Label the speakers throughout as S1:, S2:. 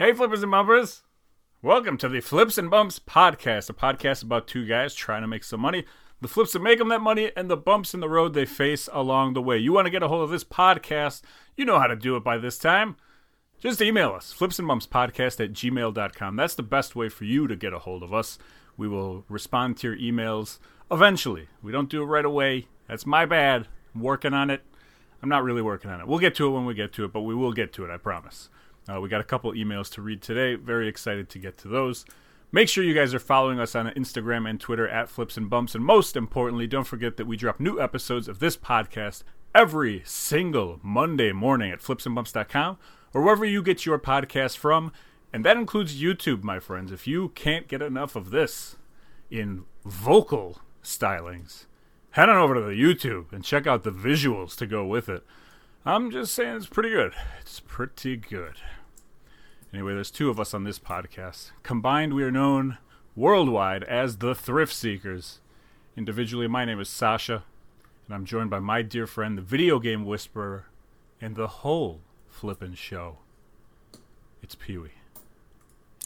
S1: Hey, flippers and bumpers. Welcome to the Flips and Bumps podcast, a podcast about two guys trying to make some money. The flips that make them that money and the bumps in the road they face along the way. You want to get a hold of this podcast, you know how to do it by this time. Just email us, flipsandbumpspodcast at gmail.com. That's the best way for you to get a hold of us. We will respond to your emails eventually. We don't do it right away. That's my bad. I'm working on it. I'm not really working on it. We'll get to it when we get to it, but we will get to it, I promise. Uh, we got a couple emails to read today. Very excited to get to those. Make sure you guys are following us on Instagram and Twitter at Flips and Bumps. And most importantly, don't forget that we drop new episodes of this podcast every single Monday morning at flipsandbumps.com or wherever you get your podcast from. And that includes YouTube, my friends. If you can't get enough of this in vocal stylings, head on over to the YouTube and check out the visuals to go with it. I'm just saying it's pretty good. It's pretty good. Anyway, there's two of us on this podcast. Combined, we are known worldwide as the Thrift Seekers. Individually, my name is Sasha, and I'm joined by my dear friend, the video game whisperer, and the whole flippin' show. It's Pee Wee.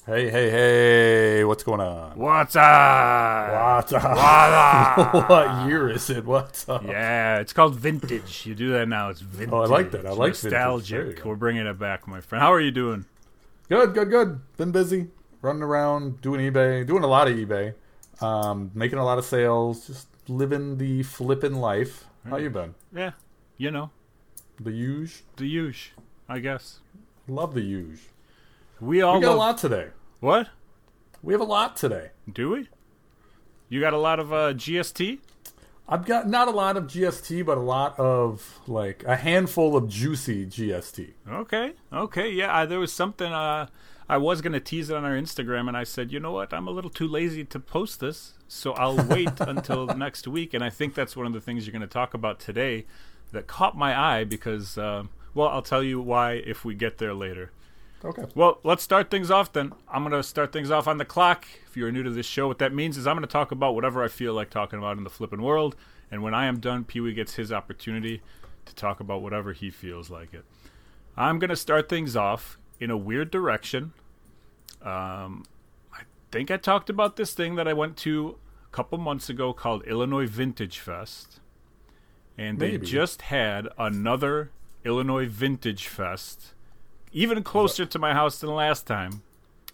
S2: Hey, hey, hey, what's going on?
S1: What's up?
S2: What's up? what year is it? What's up?
S1: Yeah, it's called vintage. You do that now. It's vintage.
S2: Oh, I like that. I like vintage.
S1: Nostalgic. go. We're bringing it back, my friend. How are you doing?
S2: Good, good, good. Been busy, running around, doing eBay, doing a lot of eBay, um, making a lot of sales, just living the flipping life. How you been?
S1: Yeah, you know,
S2: The huge.
S1: the huge, I guess.
S2: Love the huge.
S1: We all
S2: We got a lot today.
S1: What?
S2: We have a lot today.
S1: Do we? You got a lot of uh, GST?
S2: I've got not a lot of GST, but a lot of like a handful of juicy GST.
S1: Okay, okay, yeah. I, there was something. Uh, I was gonna tease it on our Instagram, and I said, you know what? I'm a little too lazy to post this, so I'll wait until next week. And I think that's one of the things you're gonna talk about today that caught my eye because, um, well, I'll tell you why if we get there later.
S2: Okay.
S1: Well, let's start things off then. I'm going to start things off on the clock. If you're new to this show, what that means is I'm going to talk about whatever I feel like talking about in the flipping world. And when I am done, Pee Wee gets his opportunity to talk about whatever he feels like it. I'm going to start things off in a weird direction. Um, I think I talked about this thing that I went to a couple months ago called Illinois Vintage Fest. And they just had another Illinois Vintage Fest even closer to my house than last time.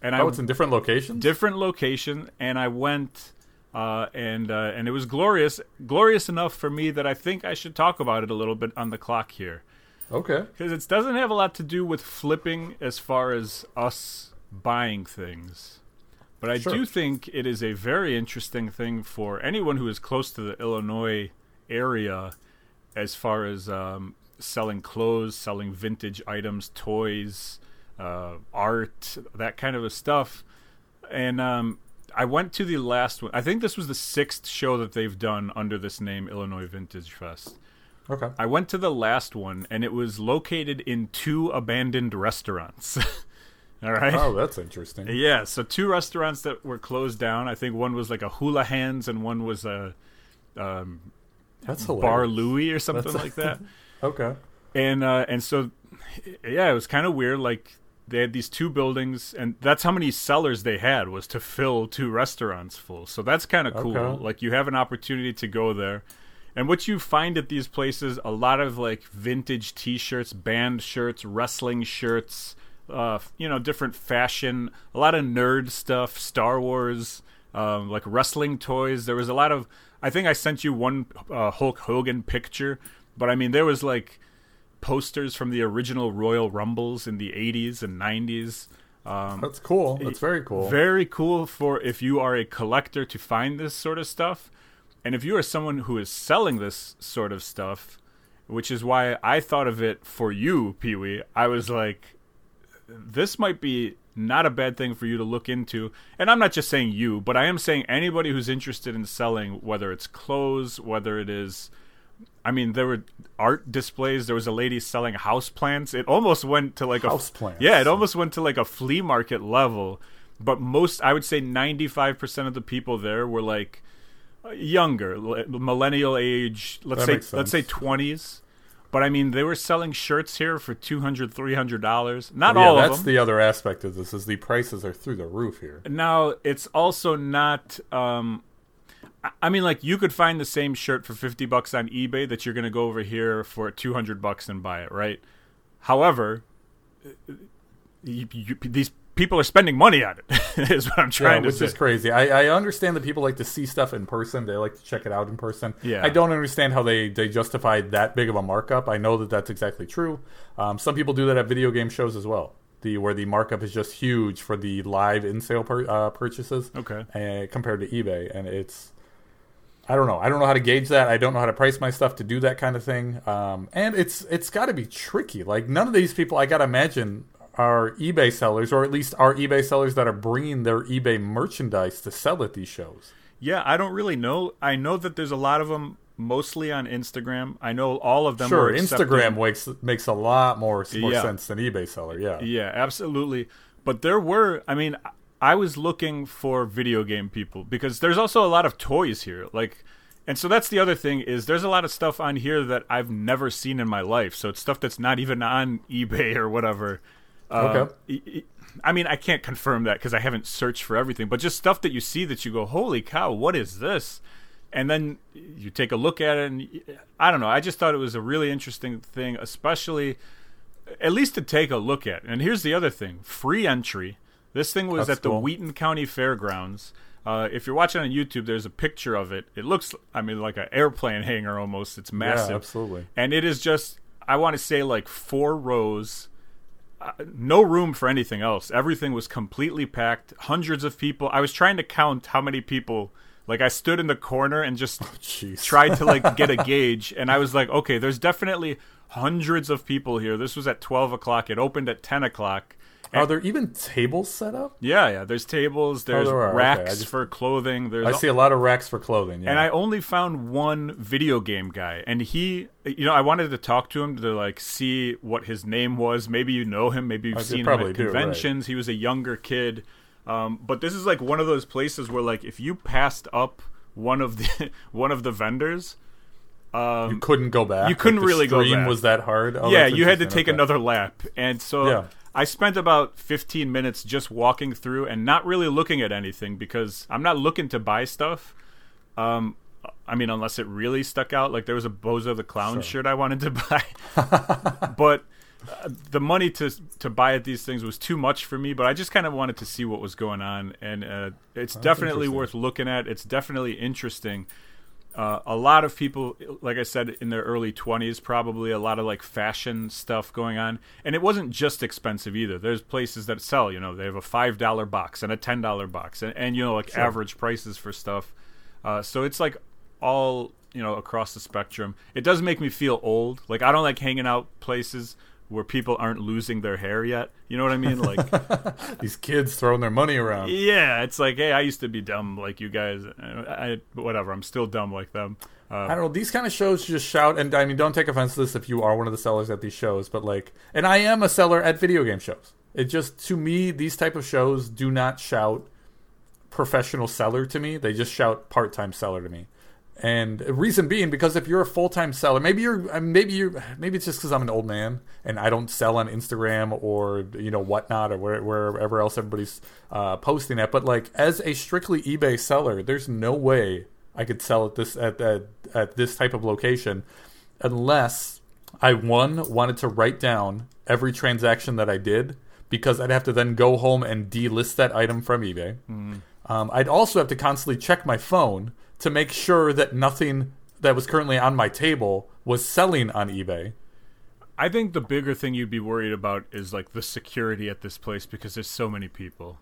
S1: And I
S2: Oh, it's in different locations.
S1: different location, and I went, uh, and uh, and it was glorious, glorious enough for me that I think I should talk about it a little bit on the clock here,
S2: okay.
S1: because it doesn't have a lot to do with flipping as far as us buying things. But I
S2: Sure.
S1: do think it is a very interesting thing for anyone who is close to the Illinois area as far as um, selling clothes, selling vintage items, toys, uh, art, that kind of a stuff. And um, I went to the last one. I think this was the sixth show that they've done under this name, Illinois Vintage Fest.
S2: Okay.
S1: I went to the last one, and it was located in two abandoned restaurants. All right.
S2: Oh, that's interesting.
S1: Yeah, so two restaurants that were closed down. I think one was like a Hula Hands, and one was a um,
S2: That's
S1: Bar. Louie or something
S2: That's-
S1: like that.
S2: Okay.
S1: And uh, and so, yeah, it was kind of weird. Like they had these two buildings, and that's how many sellers they had was to fill two restaurants full. So that's kind of cool.
S2: Okay.
S1: Like you have an opportunity to go there. And what you find at these places, a lot of like vintage T-shirts, band shirts, wrestling shirts, uh, you know, different fashion, a lot of nerd stuff, Star Wars, um, like wrestling toys. There was a lot of. I think I sent you one uh, Hulk Hogan picture, but I mean there was like posters from the original Royal Rumbles in the 80s and 90s. Um,
S2: That's cool. That's very cool.
S1: very cool for if you are a collector to find this sort of stuff. And if you are someone who is selling this sort of stuff, which is why I thought of it for you, Pee Wee, I was like, this might be not a bad thing for you to look into. And I'm not just saying you, but I am saying anybody who's interested in selling, whether it's clothes, whether it is. I mean, there were art displays. There was a lady selling houseplants. It almost went to like a
S2: Houseplants.
S1: Yeah, it almost went to like a flea market level. But most, I would say, 95% of the people there were like younger, millennial age. Let's
S2: That
S1: say let's say 20s. But I mean, they were selling shirts here for $200, $300. Not
S2: yeah,
S1: all
S2: that's
S1: of them.
S2: the other aspect of this is the prices are through the roof here.
S1: Now, it's also not. Um, I- mean, like you could find the same shirt for fifty bucks on eBay that you're going to go over here for two hundred bucks and buy it, right? However, you, you, these people are spending money on it. is what I'm
S2: Yeah,
S1: trying to
S2: which
S1: say.
S2: is crazy. I, I understand that people like to see stuff in person. They like to check it out in person.
S1: Yeah.
S2: I don't understand how they, they justify that big of a markup. I know that that's exactly true. Um, some people do that at video game shows as well. The where the markup is just huge for the live in sale per, uh, purchases.
S1: Okay.
S2: uh, compared to eBay, and it's I don't know. I don't know how to gauge that. I don't know how to price my stuff to do that kind of thing. Um, and it's it's got to be tricky. Like none of these people, I gotta imagine, are eBay sellers, or at least are eBay sellers that are bringing their eBay merchandise to sell at these shows.
S1: Yeah, I don't really know. I know that there's a lot of them mostly on Instagram. I know all of them.
S2: Sure, Instagram makes makes a lot more, more
S1: Yeah.
S2: sense than eBay seller. Yeah.
S1: Yeah, absolutely. But there were, I mean, I was looking for video game people because there's also a lot of toys here. Like, and so that's the other thing is there's a lot of stuff on here that I've never seen in my life. So it's stuff that's not even on eBay or whatever. Uh,
S2: Okay.
S1: e- I mean, I can't confirm that because I haven't searched for everything, but just stuff that you see that you go, "Holy cow, what is this?" And then you take a look at it, and I don't know. I just thought it was a really interesting thing, especially at least to take a look at. And here's the other thing: free entry. This thing was
S2: That's
S1: at the
S2: cool.
S1: Wheaton County Fairgrounds. Uh, if you're watching on YouTube, there's a picture of it. It looks, I mean, like an airplane hangar almost. It's massive,
S2: Yeah, absolutely.
S1: and it is just, I want to say, like four rows. Uh, no room for anything else. Everything was completely packed. Hundreds of people. I was trying to count how many people. Like I stood in the corner and just
S2: Jeez.
S1: tried to like get a gauge and i was like okay there's definitely hundreds of people here this was at 12 o'clock it opened at 10 o'clock
S2: Are there even tables set up?
S1: yeah yeah there's tables there's
S2: there are. Okay,
S1: racks
S2: I just-
S1: for clothing there's
S2: I see a lot of racks for clothing. Yeah.
S1: and I only found one video game guy, and he, you know, I wanted to talk to him to like see what his name was. Maybe you know him, maybe you've
S2: you
S1: seen him at
S2: do, right.
S1: conventions. He was a younger kid, um, but this is like one of those places where like if you passed up one of the one of the vendors,
S2: you couldn't go back.
S1: you couldn't
S2: Like,
S1: really go back.
S2: Was that hard? Oh,
S1: yeah, you had to take
S2: Okay.
S1: another lap, and so
S2: Yeah.
S1: I spent about 15 minutes just walking through and not really looking at anything because I'm not looking to buy stuff. Um, I mean, unless it really stuck out, like there was a Bozo the Clown
S2: Sure.
S1: shirt I wanted to buy, but uh, the money to to buy at these things was too much for me. But I just kind of wanted to see what was going on, and uh, it's definitely worth looking at. It's definitely interesting uh, a lot of people, like I said, in their early 20s, probably a lot of like fashion stuff going on. And it wasn't just expensive either. There's places that sell, you know, they have a $5 box and a $10 box and, and you know, like average prices for stuff. Uh, so it's like all, you know, across the spectrum. It does make me feel old. Like, I don't like hanging out places where people aren't losing their hair yet. You know what I mean? Like,
S2: These kids throwing their money around.
S1: yeah, it's like, hey, I used to be dumb like you guys. I, I whatever. I'm still dumb like them. Uh,
S2: I don't know. These kind of shows just shout, and I mean, don't take offense to this if you are one of the sellers at these shows, but like, and I am a seller at video game shows. It just to me, these type of shows do not shout professional seller to me. They just shout part time seller to me. And reason being, because if you're a full time seller, maybe you're, maybe you're, maybe it's just because I'm an old man and I don't sell on Instagram or you know whatnot or where, wherever else everybody's uh, posting at. But like as a strictly eBay seller, there's no way I could sell at this at at, at this type of location unless I one wanted to write down every transaction that I did because I'd have to then go home and delist that item from eBay. Um, I'd also have to constantly check my phone to make sure that nothing that was currently on my table was selling on eBay.
S1: I think the bigger thing you'd be worried about is like the security at this place because there's so many people.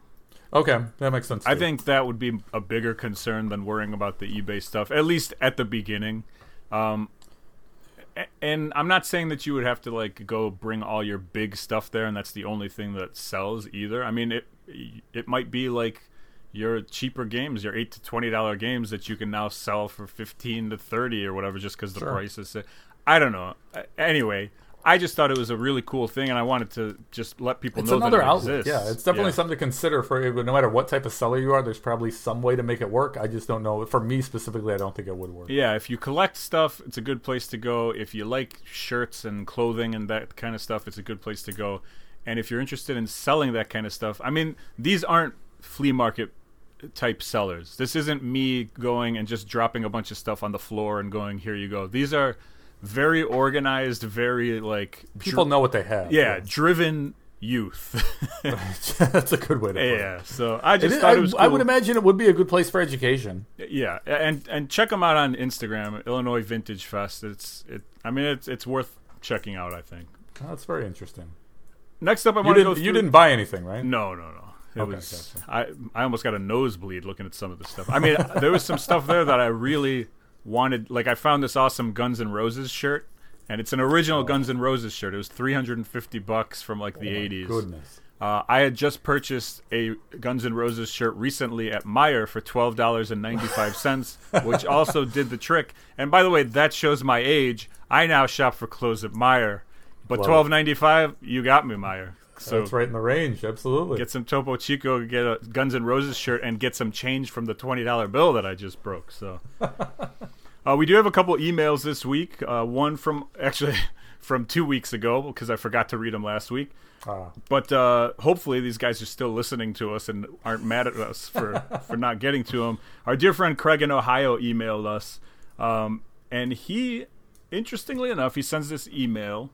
S2: Okay, that makes sense.
S1: I
S2: too.
S1: think that would be a bigger concern than worrying about the eBay stuff, at least at the beginning. Um, and I'm not saying that you would have to like go bring all your big stuff there, and that's the only thing that sells either. I mean, it it might be like your cheaper games, your eight to twenty dollar games that you can now sell for fifteen to thirty or whatever, just because the
S2: Sure.
S1: price is. I don't know. Anyway, I just thought it was a really cool thing, and I wanted to just let people
S2: It's
S1: know
S2: another
S1: that it
S2: outlet.
S1: exists.
S2: Yeah, it's definitely
S1: Yeah.
S2: something to consider for no matter what type of seller you are. There's probably some way to make it work. I just don't know. For me specifically, I don't think it would work.
S1: Yeah, if you collect stuff, it's a good place to go. If you like shirts and clothing and that kind of stuff, it's a good place to go. And if you're interested in selling that kind of stuff, I mean, these aren't flea market type sellers. This isn't me going and just dropping a bunch of stuff on the floor and going, "Here you go." These are very organized, very like
S2: People know what they have.
S1: yeah, driven youth.
S2: that's a good way to put it.
S1: yeah, so I just
S2: is-
S1: thought
S2: I,
S1: it was cool.
S2: I would imagine it would be a good place for education.
S1: Yeah, and and check them out on Instagram, Illinois Vintage Fest. It's it. I mean, it's it's worth checking out. I think.
S2: Oh, that's very interesting.
S1: Next up, I want to go. Through,
S2: you didn't buy anything, right?
S1: No, no, no. It
S2: Okay,
S1: was. I I almost got a nosebleed looking at some of the stuff. I mean, there was some stuff there that I really wanted. Like, I found this awesome Guns N' Roses shirt, and it's an original Guns N' Roses shirt. It was three hundred and fifty bucks from like the
S2: Oh
S1: eighties.
S2: Goodness.
S1: Uh, I had just purchased a Guns N' Roses shirt recently at Meijer for twelve dollars and ninety five cents, which also did the trick. And by the way, that shows my age. I now shop for clothes at Meijer, but twelve ninety five, you got me, Meijer. So
S2: that's right in the range. Absolutely.
S1: get some Topo Chico, get a Guns N' Roses shirt, and get some change from the twenty dollar bill that I just broke. So, uh, we do have a couple emails this week. Uh, one from actually from two weeks ago because I forgot to read them last week.
S2: Ah.
S1: But uh, hopefully these guys are still listening to us and aren't mad at us for, for not getting to them. Our dear friend Craig in Ohio emailed us, um, and he, interestingly enough, he sends this email.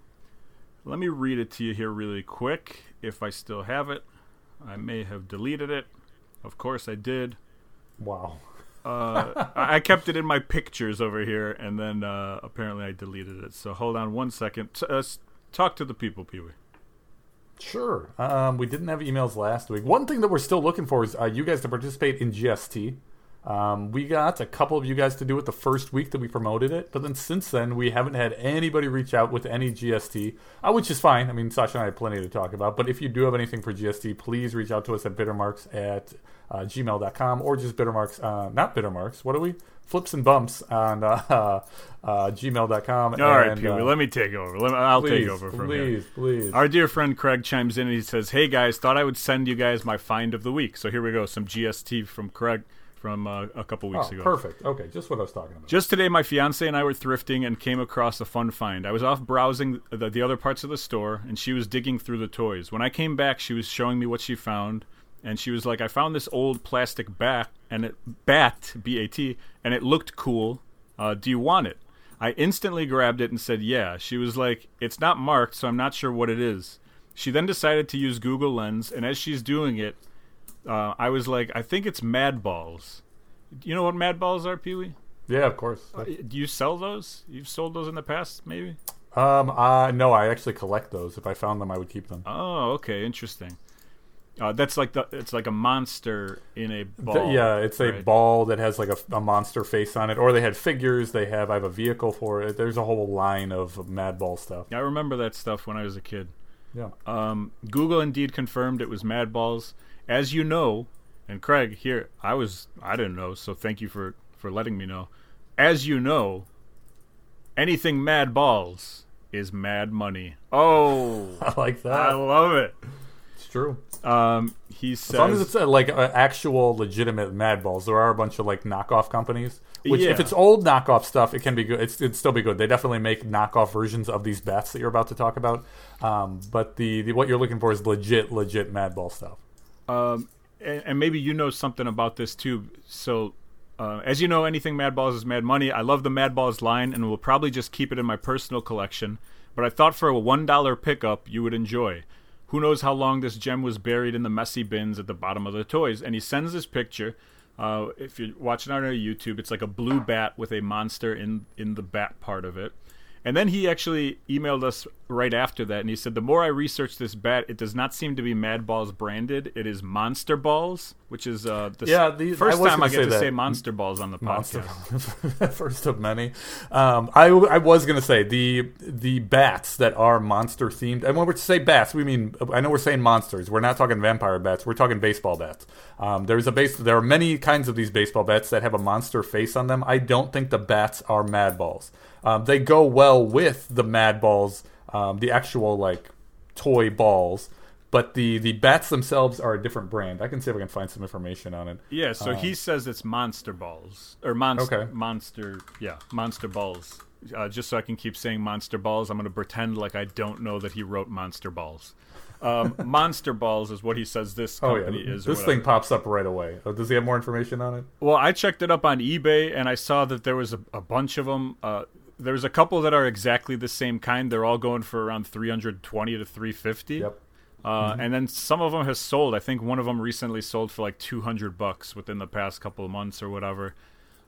S1: Let me read it to you here really quick, if I still have it. I may have deleted it. Of course I did.
S2: wow.
S1: Uh, I kept it in my pictures over here, and then uh, apparently I deleted it. So hold on one second. T- uh, talk to the people, Pee Wee.
S2: Sure. Um, we didn't have emails last week. One thing that we're still looking for is uh, you guys to participate in GST. Um, we got a couple of you guys to do it the first week that we promoted it, but then since then we haven't had anybody reach out with any GST, uh, which is fine. I mean, Sasha and I have plenty to talk about. But if you do have anything for GST, please reach out to us at bittermarks at uh, gmail.com or just bittermarks, uh, not bittermarks. What are we? Flips and bumps on uh, uh, gmail.com.
S1: All right,
S2: and,
S1: Wee,
S2: uh,
S1: let me take over. Let me, I'll
S2: please,
S1: take over from here.
S2: please, please.
S1: Our dear friend Craig chimes in and he says, "Hey guys, thought I would send you guys my find of the week." So here we go, some GST from Craig from uh, a couple weeks
S2: Oh,
S1: ago.
S2: perfect. Okay, just what I was talking about.
S1: Just today, my fiance and I were thrifting and came across a fun find. I was off browsing the, the other parts of the store, and she was digging through the toys. When I came back, she was showing me what she found, and she was like, "I found this old plastic bat, and it bat B A T, and it looked cool. Uh, do you want it?" I instantly grabbed it and said, "Yeah." She was like, "It's not marked, so I'm not sure what it is." She then decided to use Google Lens, and as she's doing it, uh, I was like, "I think it's Madballs." Do you know what Madballs are, Pee Wee?
S2: Yeah, of course.
S1: Do you sell those? You've sold those in the past, maybe?
S2: Um, uh, no, I actually collect those. If I found them, I would keep them.
S1: Oh, okay, interesting. Uh, that's like the it's like a monster in a ball.
S2: Yeah, it's a
S1: right?
S2: ball that has like a, a monster face on it. Or they had figures. They have. I have a vehicle for it. There's a whole line of Madball stuff.
S1: I remember that stuff when I was a kid.
S2: Yeah.
S1: Um, Google indeed confirmed it was Madballs. As you know, and Craig here, I was I didn't know, so thank you for for letting me know. As you know, anything Madballs is Mad Money. Oh,
S2: I like that.
S1: I love it.
S2: It's true.
S1: Um, he says
S2: As long as it's uh, like uh, actual legitimate Madballs, there are a bunch of like knockoff companies. Which, if it's old knockoff stuff, it can be good. It's it'd still be good. They definitely make knockoff versions of these bats that you're about to talk about. Um, but the, the what you're looking for is legit, legit Madball stuff.
S1: Um, and, and maybe you know something about this too. So, uh, as you know, anything Madballs is Mad Money. I love the Madballs line, and will probably just keep it in my personal collection. But I thought for a one dollar pickup, you would enjoy. Who knows how long this gem was buried in the messy bins at the bottom of the toys? And he sends this picture. Uh, if you're watching on our YouTube, it's like a blue bat with a monster in in the bat part of it. And then he actually emailed us right after that, and he said, "The more I research this bat, it does not seem to be Madballs branded. It is Monster Balls, which is uh, the
S2: Yeah, these-
S1: first
S2: I
S1: time I get
S2: say
S1: to
S2: that.
S1: say Monster Balls on the podcast.
S2: first of many. Um, I, I was gonna say the the bats that are monster themed, and when we were to say bats, we mean I know we're saying monsters. We're not talking vampire bats. We're talking baseball bats. Um, there's a base. There are many kinds of these baseball bats that have a monster face on them. I don't think the bats are Madballs. Um, they go well with the Madballs um, the actual like toy balls. But the the bats themselves are a different brand. I can see if I can find some information on it.
S1: Yeah, so he says it's Monster Balls or Monster
S2: Okay.
S1: Monster, yeah, Monster Balls. Uh, just so I can keep saying Monster Balls, I'm going to pretend like I don't know that he wrote Monster Balls. Um, Monster Balls is what he says this
S2: Oh yeah,
S1: company is.
S2: this thing pops up right away. Oh, does he have more information on it?
S1: Well, I checked it up on eBay and I saw that there was a, a bunch of them. Uh, there's a couple that are exactly the same kind. They're all going for around 320 to 350.
S2: Yep.
S1: Uh, And then some of them has sold. I think one of them recently sold for like 200 bucks within the past couple of months or whatever.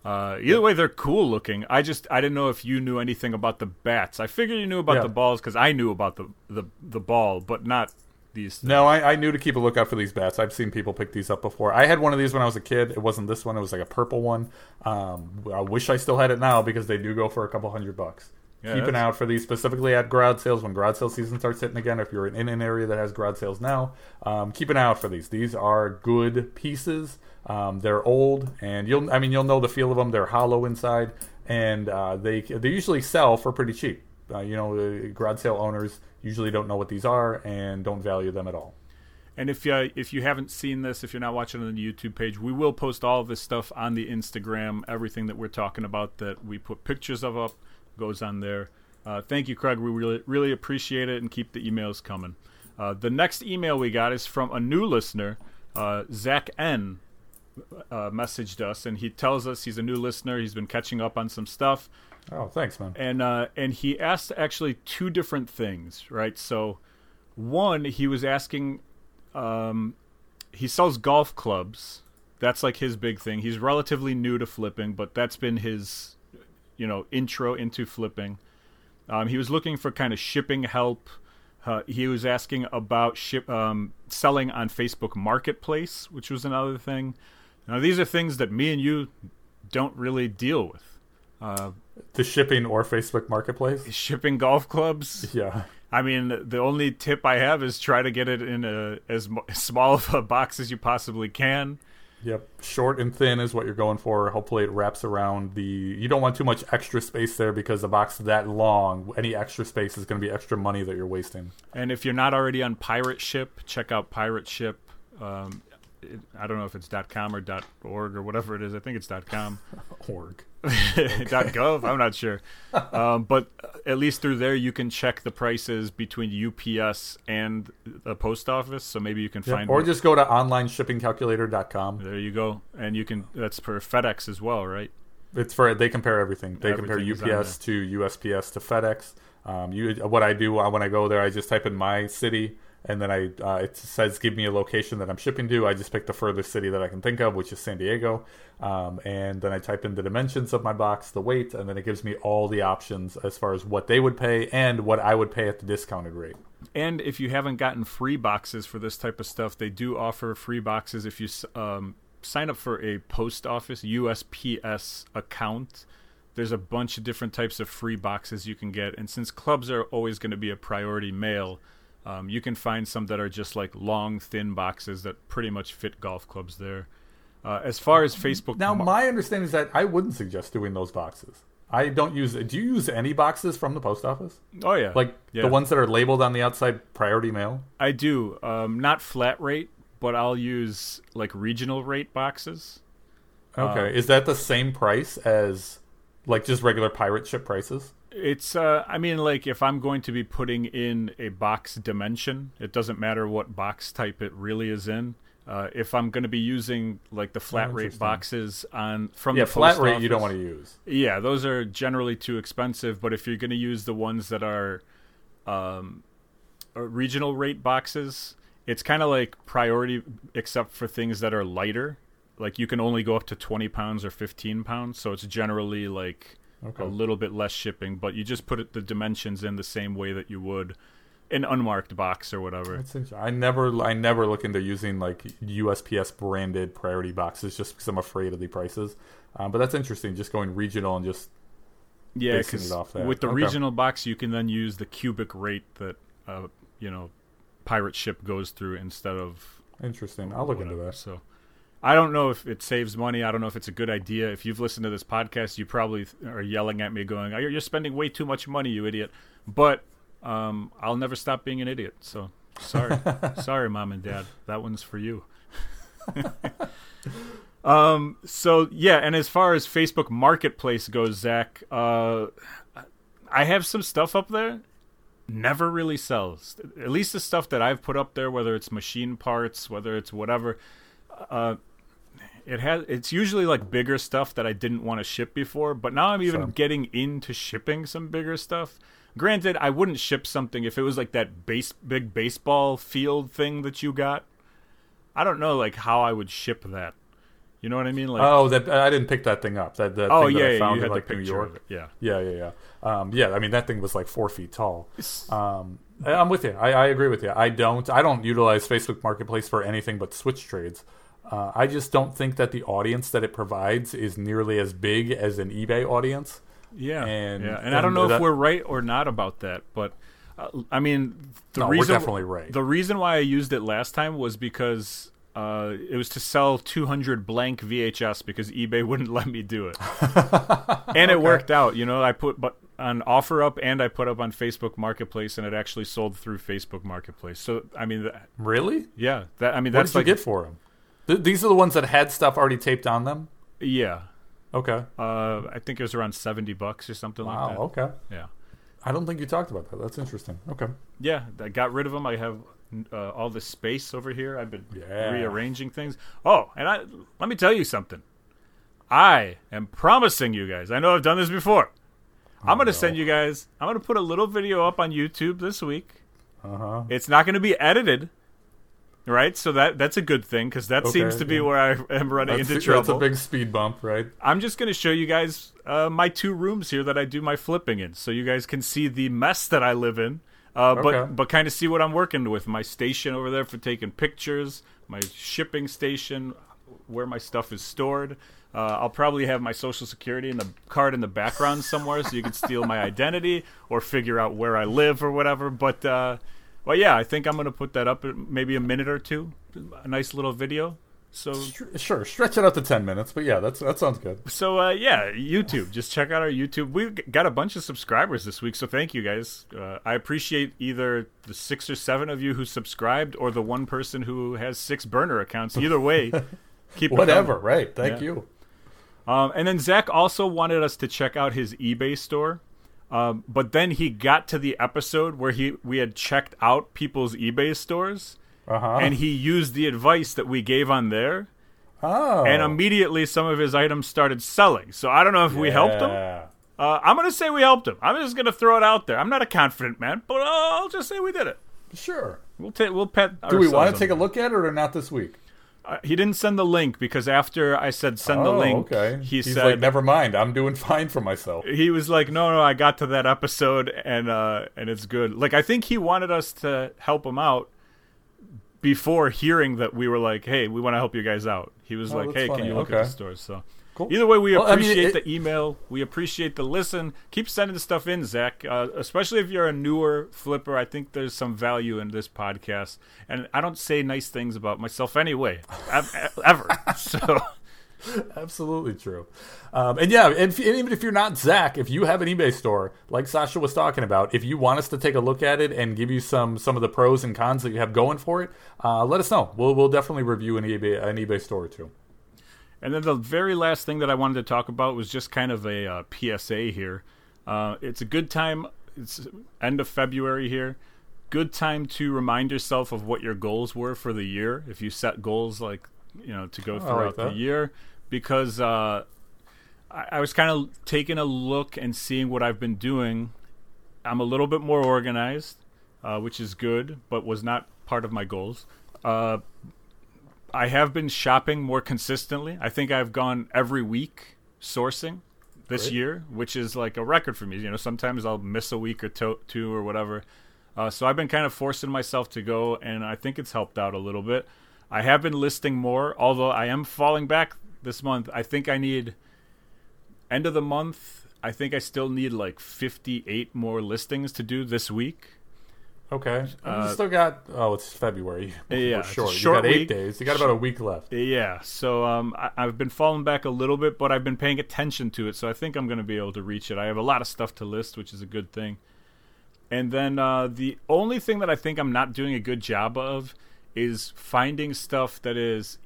S1: Uh, either way, they're cool looking. I just I didn't know if you knew anything about the bats. I figured you knew about
S2: Yeah.
S1: the balls because I knew about the, the the ball, but not these. Things.
S2: No, I, I knew to keep a lookout for these bats. I've seen people pick these up before. I had one of these when I was a kid. It wasn't this one. It was like a purple one. Um, I wish I still had it now because they do go for a couple hundred bucks.
S1: Yeah,
S2: Keep an eye out for these specifically at garage sales when garage sale season starts hitting again. If you're in an area that has garage sales now, um, keep an eye out for these. These are good pieces. Um, they're old, and you'll I mean you'll know the feel of them. They're hollow inside, and uh, they they usually sell for pretty cheap. Uh, you know, uh, garage sale owners usually don't know what these are and don't value them at all.
S1: And if you if you haven't seen this, if you're not watching on the YouTube page, we will post all of this stuff on the Instagram. Everything that we're talking about that we put pictures of up goes on there. Uh, thank you, Craig. We really really appreciate it, and keep the emails coming. Uh, the next email we got is from a new listener, uh, Zach N. Uh, messaged us, and he tells us he's a new listener. He's been catching up on some stuff
S2: Oh, thanks, man.
S1: and uh, and he asked actually two different things, right? So, one, he was asking, um, he sells golf clubs. That's like his big thing. He's relatively new to flipping, but that's been his, you know, intro into flipping. Um, he was looking for kind of shipping help. Uh, he was asking about ship um, selling on Facebook Marketplace, which was another thing. Now, these are things that me and you don't really deal with. Uh,
S2: The shipping or Facebook Marketplace.
S1: shipping golf clubs.
S2: Yeah.
S1: I mean, the only tip I have is try to get it in a as small of a box as you possibly can.
S2: Yep. Short and thin is what you're going for. Hopefully, it wraps around the. You don't want too much extra space there because the box is that long. Any extra space is going to be extra money that you're wasting.
S1: And if you're not already on Pirate Ship, check out Pirate Ship. Um, it, I don't know if it's .com or .org or whatever it is. I think it's .com.
S2: Org.
S1: .gov. I'm not sure, um, but at least through there you can check the prices between UPS and the post office. So maybe you can
S2: Yep.
S1: find.
S2: Or just go to onlineshippingcalculator.com.
S1: there you go, and you can. That's for FedEx as well, right?
S2: It's for they compare everything. They
S1: Everything
S2: compare UPS to USPS to FedEx. Um, you what I do uh, when I go there, I just type in my city, and then I uh, it says give me a location that I'm shipping to. I just pick the furthest city that I can think of, which is San Diego, um, and then I type in the dimensions of my box, the weight, and then it gives me all the options as far as what they would pay and what I would pay at the discounted rate.
S1: And if you haven't gotten free boxes for this type of stuff, they do offer free boxes if you um, sign up for a post office USPS account. There's a bunch of different types of free boxes you can get, and since clubs are always going to be a priority mail, um, you can find some that are just like long, thin boxes that pretty much fit golf clubs there. Uh, as far as Facebook,
S2: Now,
S1: mar-
S2: my understanding is that I wouldn't suggest doing those boxes. I don't use. Do you use any boxes from the post office?
S1: oh yeah,
S2: Like
S1: Yeah.
S2: the ones that are labeled on the outside priority mail?
S1: I do. Um, not flat rate, but I'll use like regional rate boxes.
S2: Okay. is that the same price as like just regular pirate ship prices?
S1: It's uh I mean like if I'm going to be putting in a box dimension, it doesn't matter what box type it really is in. Uh, if I'm going to be using like the flat rate boxes on from
S2: Yeah,
S1: the
S2: flat rate you don't want to use.
S1: Yeah, those are generally too expensive. But if you're going to use the ones that are um, uh, regional rate boxes, it's kind of like priority, except for things that are lighter. Like you can only go up to 20 pounds or 15 pounds, so it's generally like
S2: Okay.
S1: a little bit less shipping. But you just put it, the dimensions in the same way that you would an unmarked box or whatever.
S2: That's. I never, I never look into using like USPS branded priority boxes just because I'm afraid of the prices. Um, but that's interesting. Just going regional and just
S1: Yeah,
S2: basing it off that.
S1: with the
S2: Okay.
S1: regional box, you can then use the cubic rate that uh, you know pirate ship goes through instead of
S2: interesting. I'll look into that.
S1: So I don't know if it saves money. I don't know if it's a good idea. If you've listened to this podcast, you probably are yelling at me, going, "Oh, "You're you're spending way too much money, you idiot." But um, I'll never stop being an idiot. So sorry, sorry, mom and dad. That one's for you. um. So yeah, and as far as Facebook Marketplace goes, Zach, uh, I have some stuff up there. Never really sells. At least the stuff that I've put up there, whether it's machine parts, whether it's whatever. Uh, it has. It's usually like bigger stuff that I didn't want to ship before, but now I'm even
S2: Sure.
S1: getting into shipping some bigger stuff. Granted, I wouldn't ship something if it was like that base big baseball field thing that you got. I don't know like how I would ship that. You know what I mean? Like
S2: Oh, that I didn't pick that thing up. That, that
S1: oh
S2: thing that
S1: yeah,
S2: I
S1: yeah,
S2: found
S1: you
S2: in like New York.
S1: Yeah.
S2: Yeah, yeah, yeah. Um, yeah, I mean that thing was like four feet tall. Um, I- I'm with you. I, I agree with you. I don't. I don't utilize Facebook Marketplace for anything but switch trades. Uh, I just don't think that the audience that it provides is nearly as big as an eBay audience.
S1: Yeah,
S2: And-
S1: yeah, and I don't know
S2: that-
S1: if we're right or not about that, but uh, I mean, the
S2: No, we're
S1: reason
S2: definitely right.
S1: The reason why I used it last time was because uh, it was to sell 200 blank VHS because eBay wouldn't let me do it, and it worked out. You know, I put but on OfferUp and I put up on Facebook Marketplace, and it actually sold through Facebook Marketplace. So I mean, th-
S2: Really?
S1: yeah, that I mean
S2: What
S1: that's
S2: did you
S1: like
S2: get for them? Th- these are the ones that had stuff already taped on them.
S1: yeah.
S2: Okay.
S1: Uh, I think it was around 70 bucks or something like
S2: Wow.
S1: that.
S2: Okay.
S1: Yeah.
S2: I don't think you talked about that. That's interesting. Okay.
S1: Yeah, I got rid of them. I have uh, all this space over here. I've been
S2: Yeah.
S1: rearranging things. Oh, and I let me tell you something. I am promising you guys. I know I've done this before. I'm going to
S2: no.
S1: send you guys. I'm going to put a little video up on YouTube this week.
S2: Uh huh.
S1: It's not going to be edited, right? So that that's a good thing because that
S2: Okay,
S1: seems to be
S2: yeah.
S1: where I am running
S2: That's,
S1: into
S2: that's a big speed bump, right?
S1: I'm just going to show you guys uh, my two rooms here that I do my flipping in, so you guys can see the mess that I live in. Uh,
S2: Okay.
S1: But but kind of see what I'm working with. My station over there for taking pictures, my shipping station, where my stuff is stored. Uh, I'll probably have my social security in the card in the background somewhere, so you can steal my identity or figure out where I live or whatever. But uh, well, yeah, I think I'm going to put that up in maybe a minute or two, a nice little video. So
S2: Sure, stretch it out to ten minutes, but yeah, that's that sounds good.
S1: so uh, yeah, YouTube. Just check out our YouTube. We've got a bunch of subscribers this week, so thank you guys. Uh, I appreciate either the six or seven of you who subscribed, or the one person who has six burner accounts. Either way, keep
S2: Whatever, right? Thank
S1: Yeah.
S2: you.
S1: Um, and then Zach also wanted us to check out his eBay store. Um, but then he got to the episode where he we had checked out people's eBay stores,
S2: Uh huh.
S1: and he used the advice that we gave on there,
S2: oh,
S1: and immediately some of his items started selling. So I don't know if we helped him. Uh, I'm gonna say we helped him. I'm just gonna throw it out there. I'm not a confident man, but uh, I'll just say we did it.
S2: Sure.
S1: We'll take. We'll pet.
S2: Do we want to take a look at it or not this week?
S1: Uh, he didn't send the link because after I said send the
S2: oh,
S1: link,
S2: okay.
S1: he
S2: He's
S1: said
S2: like, never mind. I'm doing fine for myself.
S1: he was like, no, no, I got to that episode and uh, and it's good. Like I think he wanted us to help him out before hearing that we were like, hey, we want to help you guys out. He was
S2: Oh,
S1: like, hey, can you look
S2: Okay.
S1: at the stores? So.
S2: Cool.
S1: Either way, we
S2: Well, I mean,
S1: appreciate
S2: it-
S1: the email. We appreciate the listen. Keep sending the stuff in, Zach. Uh, especially if you're a newer flipper, I think there's some value in this podcast. And I don't say nice things about myself anyway, ev- ever. So
S2: Absolutely true. Um, and yeah, and, if, and even if you're not Zach, if you have an eBay store, like Sasha was talking about, if you want us to take a look at it and give you some some of the pros and cons that you have going for it, uh, let us know. We'll we'll definitely review an eBay an eBay store or two.
S1: And then the very last thing that I wanted to talk about was just kind of a uh, PSA here. Uh, it's a good time. It's end of February here. Good time to remind yourself of what your goals were for the year. If you set goals like you know to go
S2: like
S1: throughout the year, because uh, I, I was kind of taking a look and seeing what I've been doing. I'm a little bit more organized, uh, which is good, but was not part of my goals. I have been shopping more consistently. I think I've gone every week sourcing this
S2: Great.
S1: year, which is like a record for me. You know, sometimes I'll miss a week or to- two or whatever. Uh, so I've been kind of forcing myself to go, and I think it's helped out a little bit. I have been listing more, although I am falling back this month. I think I need end of the month. I think I still need like 58 more listings to do this week.
S2: Okay,
S1: Uh,
S2: still got oh, it's February.
S1: Yeah,
S2: We're
S1: it's a
S2: short.
S1: short
S2: you got eight
S1: week.
S2: days. You got about a week left.
S1: Yeah, so um, I, I've been falling back a little bit, but I've been paying attention to it, so I think I'm going to be able to reach it. I have a lot of stuff to list, which is a good thing. And then uh, the only thing that I think I'm not doing a good job of is finding stuff that is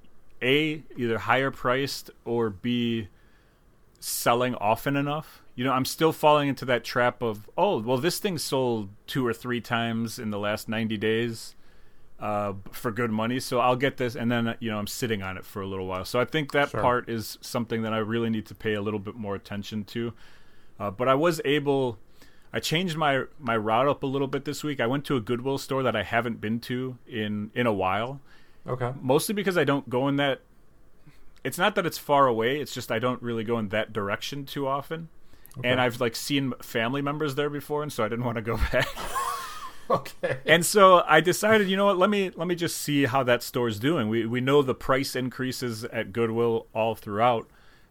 S1: a either higher priced or b selling often enough. You know, I'm still falling into that trap of oh, well, this thing sold two or three times in the last 90 days uh, for good money, so I'll get this, and then you know I'm sitting on it for a little while. So I think that
S2: Sure.
S1: part is something that I really need to pay a little bit more attention to. Uh, but I was able. I changed my my route up a little bit this week. I went to a Goodwill store that I haven't been to in in a while,
S2: Okay.
S1: mostly because I don't go in that. It's not that it's far away. It's just I don't really go in that direction too often, and I've like seen family members there before, and so I didn't want to go back.
S2: Okay.
S1: and so I decided, you know what? Let me let me just see how that store's doing. We we know the price increases at Goodwill all throughout.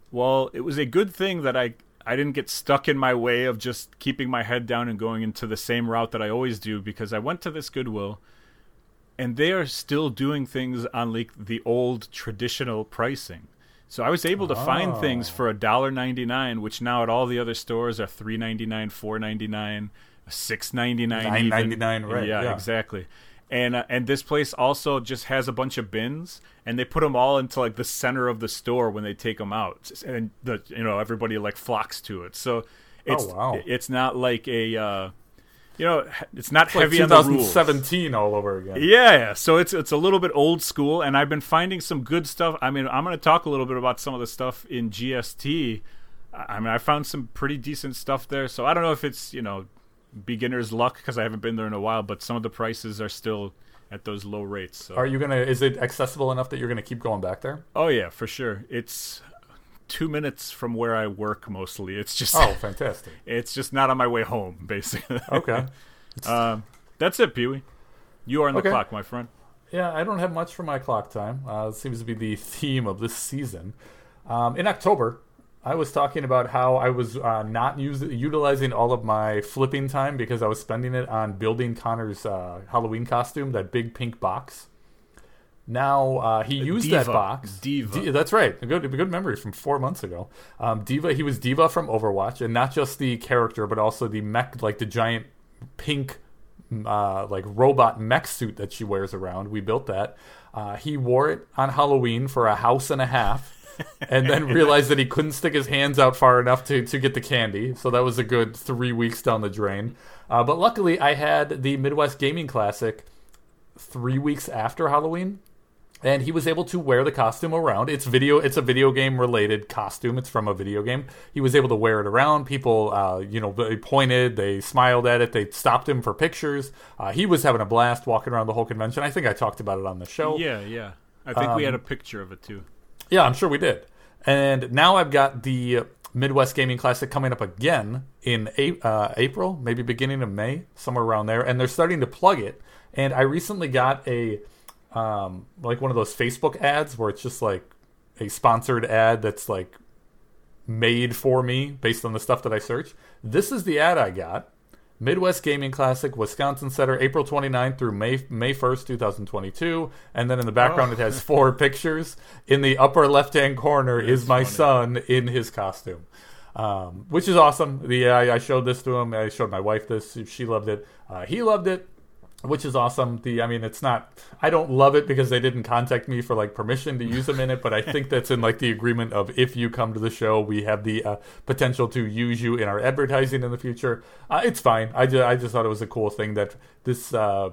S1: Well, it was a good thing that I I didn't get stuck in my way of just keeping my head down and going into the same route that I always do because I went to this Goodwill and they are still doing things on like the old traditional pricing. So I was able to find things
S2: Oh.
S1: for a dollar ninety nine, which now at all the other stores are three ninety nine, four ninety nine, six ninety nine,
S2: $9.99, right,
S1: Yeah,
S2: yeah.
S1: exactly. And uh, and this place also just has a bunch of bins, and they put them all into like the center of the store when they take them out, and the you know everybody like flocks to it. So it's
S2: Oh, wow.
S1: it's not like a uh, you know it's not
S2: Like
S1: heavy on the rules.
S2: 2017 all over again.
S1: Yeah, yeah. So it's it's a little bit old school, and I've been finding some good stuff. I mean, I'm going to talk a little bit about some of the stuff in GST. I I mean, I found some pretty decent stuff there. So I don't know if it's you know beginner's luck because I haven't been there in a while, but some of the prices are still at those low rates. So.
S2: Are you gonna? Is it accessible enough that you're gonna keep going back there?
S1: oh yeah, for sure. It's two minutes from where I work mostly. It's just
S2: Oh, fantastic.
S1: it's just not on my way home, basically.
S2: Okay.
S1: um, that's it, Pee Wee. You are on the
S2: Okay.
S1: clock, my friend.
S2: Yeah, I don't have much for my clock time. Uh, it seems to be the theme of this season. Um, in October, I was talking about how I was uh, not use, utilizing all of my flipping time because I was spending it on building Connor's uh, Halloween costume, that big pink box. Now uh, he used that box.
S1: D.Va.
S2: D- that's right. A good, a good memory from four months ago. Um, D.Va. He was D.Va from Overwatch, and not just the character, but also the mech, like the giant pink, uh, like robot mech suit that she wears around. We built that. Uh, he wore it on Halloween for a house and a half. and then realized that he couldn't stick his hands out far enough to, to get the candy. So that was a good three weeks down the drain. Uh, but luckily, I had the Midwest Gaming Classic three weeks after Halloween and he was able to wear the costume around. It's video. It's a video game related costume. It's from a video game. He was able to wear it around. People, uh, you know, they pointed, they smiled at it, they stopped him for pictures. Uh, he was having a blast walking around the whole convention. I think I talked about it on the show.
S1: Yeah, yeah. I think we had
S2: Um,
S1: a picture of it too.
S2: Yeah, I'm sure we did. And now I've got the Midwest Gaming Classic coming up again in a- uh, April, maybe beginning of May, somewhere around there. And they're starting to plug it. And I recently got a um, like one of those Facebook ads where it's just like a sponsored ad that's like made for me based on the stuff that I search. This is the ad I got. Midwest Gaming Classic, Wisconsin Center, April 29th through May May 1st, 2022. And then in the background,
S1: Oh.
S2: it has four pictures. In the upper left hand corner is my
S1: funny.
S2: son in his costume, um, which is awesome. The I, I showed this to him. I showed my wife this. She loved it. Uh, he loved it which is awesome. The I mean, it's not. I don't love it because they didn't contact me for like permission to use them in it, but I think that's in like the agreement of if you come to the show, we have the uh, potential to use you in our advertising in the future. Uh, it's fine. I just I just thought it was a cool thing that this. Uh,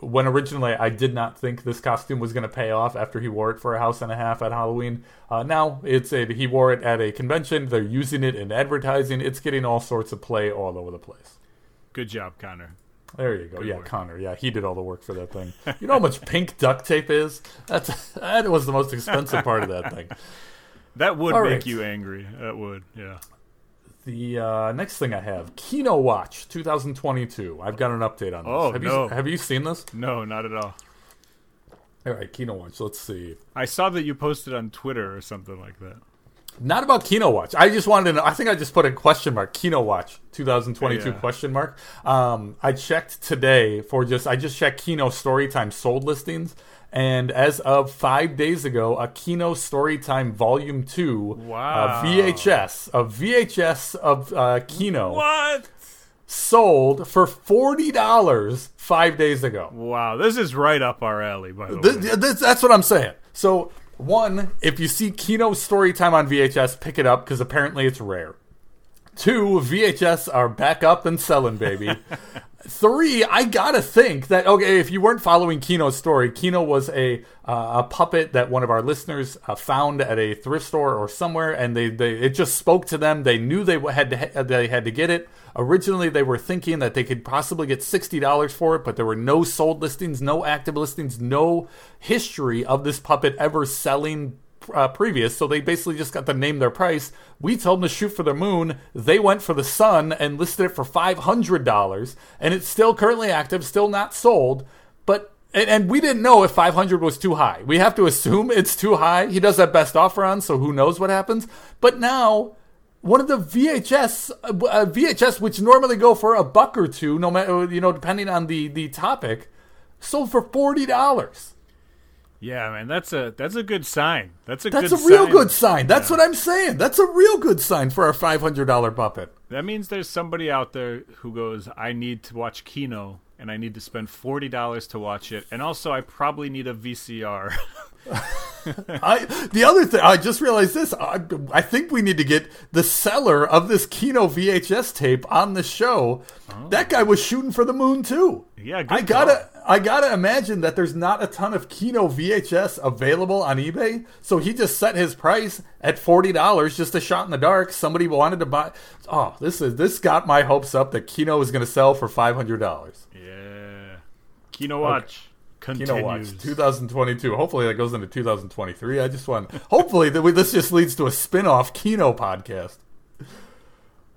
S2: when originally I did not think this costume was going to pay off after he wore it for a house and a half at Halloween. Uh, now it's a, he wore it at a convention. They're using it in advertising. It's getting all sorts of play all over the place.
S1: Good job, Connor.
S2: There you go.
S1: Good
S2: yeah,
S1: work.
S2: Connor. Yeah, he did all the work for that thing. You know how much pink duct tape is? That's that was the most expensive part of that thing.
S1: That would
S2: All
S1: make
S2: right.
S1: you angry. That would, yeah.
S2: The uh, next thing I have, Kino Watch 2022. I've got an update on this.
S1: Oh,
S2: have
S1: no.
S2: you have you seen this?
S1: No, not at all.
S2: All right, Kino Watch. Let's see.
S1: I saw that you posted on Twitter or something like that.
S2: Not about Kino Watch. I just wanted to know. I think I just put a question mark. Kino Watch 2022
S1: Yeah.
S2: question mark. Um, I checked today for just. I just checked Kino Storytime sold listings, and as of five days ago, a Kino Storytime Volume Two,
S1: Wow.
S2: uh, VHS, a VHS of uh, Kino
S1: What?
S2: sold for forty dollars five days ago.
S1: Wow, this is right up our alley, by the
S2: Th-
S1: way.
S2: this- that's what I'm saying. So, one, if you see Kino Storytime on VHS, pick it up because apparently it's rare. Two, VHS are back up and selling, baby. Three, I gotta think that okay, if you weren't following Kino's story, Kino was a uh, a puppet that one of our listeners uh, found at a thrift store or somewhere, and they, they it just spoke to them. They knew they had to they had to get it. Originally, they were thinking that they could possibly get sixty dollars for it, but there were no sold listings, no active listings, no history of this puppet ever selling uh, previous, so they basically just got to name their price. We told them to shoot for the moon. They went for the sun and listed it for five hundred dollars, and it's still currently active, still not sold. But and, and we didn't know if five hundred was too high. We have to assume it's too high. He does that best offer on, so who knows what happens. But now. One of the VHS, uh, VHS, which normally go for a buck or two, no matter you know, depending on the the topic, sold for forty dollars.
S1: Yeah, man, that's a that's a good sign. That's a
S2: That's
S1: good
S2: a real
S1: sign.
S2: good sign. That's what I'm saying. That's a real good sign for our $500 puppet.
S1: That means there's somebody out there who goes, I need to watch Kino and I need to spend forty dollars to watch it, and also I probably need a VCR.
S2: I the other thing I just realized this. I, I think we need to get the seller of this Kino VHS tape on the show. Oh. That guy was shooting for the moon too.
S1: Yeah, good
S2: I gotta I gotta imagine that there's not a ton of Kino VHS available on eBay, so he just set his price at forty dollars, just a shot in the dark. Somebody wanted to buy. Oh, this is this got my hopes up that Kino is going to sell for five hundred dollars.
S1: Kino Watch continues.
S2: Kino Watch 2022. Hopefully that goes into 2023. I just want. hopefully that we, this just leads to a spin-off Kino podcast.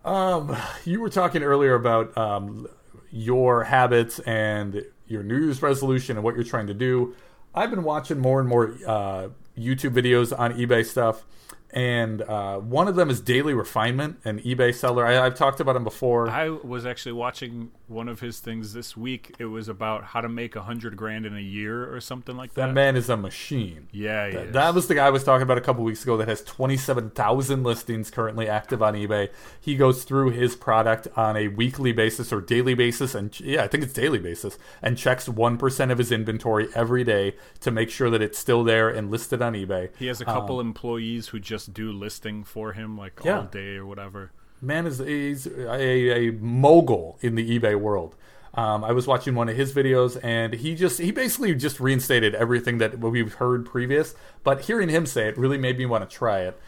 S2: Um, you were talking earlier about um your habits and your New Year's resolution and what you're trying to do. I've been watching more and more uh, YouTube videos on eBay stuff, and uh, one of them is Daily Refinement, an eBay seller. I, I've talked about him before.
S1: I was actually watching one of his things this week. It was about how to make a hundred grand in a year or something like that.
S2: that man is a machine.
S1: yeah,
S2: That, that was the guy I was talking about a couple weeks ago that has 27,000 listings currently active on eBay. He goes through his product on a weekly basis or daily basis, and yeah, I think it's daily basis, and checks 1% of his inventory every day to make sure that it's still there and listed on eBay.
S1: He has a couple employees who just do listing for him, like
S2: Yeah.
S1: all day or whatever.
S2: man is he's a, a mogul in the eBay world. Um, I was watching one of his videos, and he just he basically just reinstated everything that we've heard previous. But hearing him say it really made me want to try it.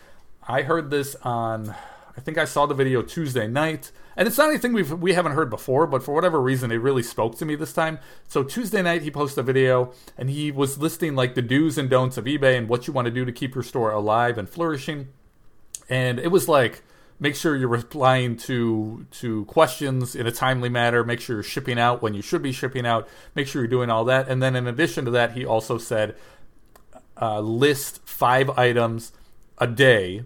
S2: I heard this on, I think I saw the video Tuesday night, and it's not anything we've we haven't heard before, but for whatever reason, it really spoke to me this time. So Tuesday night, he posted a video, and he was listing like the do's and don'ts of eBay and what you want to do to keep your store alive and flourishing. And it was like make sure you're replying to to questions in a timely manner. Make sure you're shipping out when you should be shipping out. Make sure you're doing all that. And then in addition to that he also said uh, list five items a day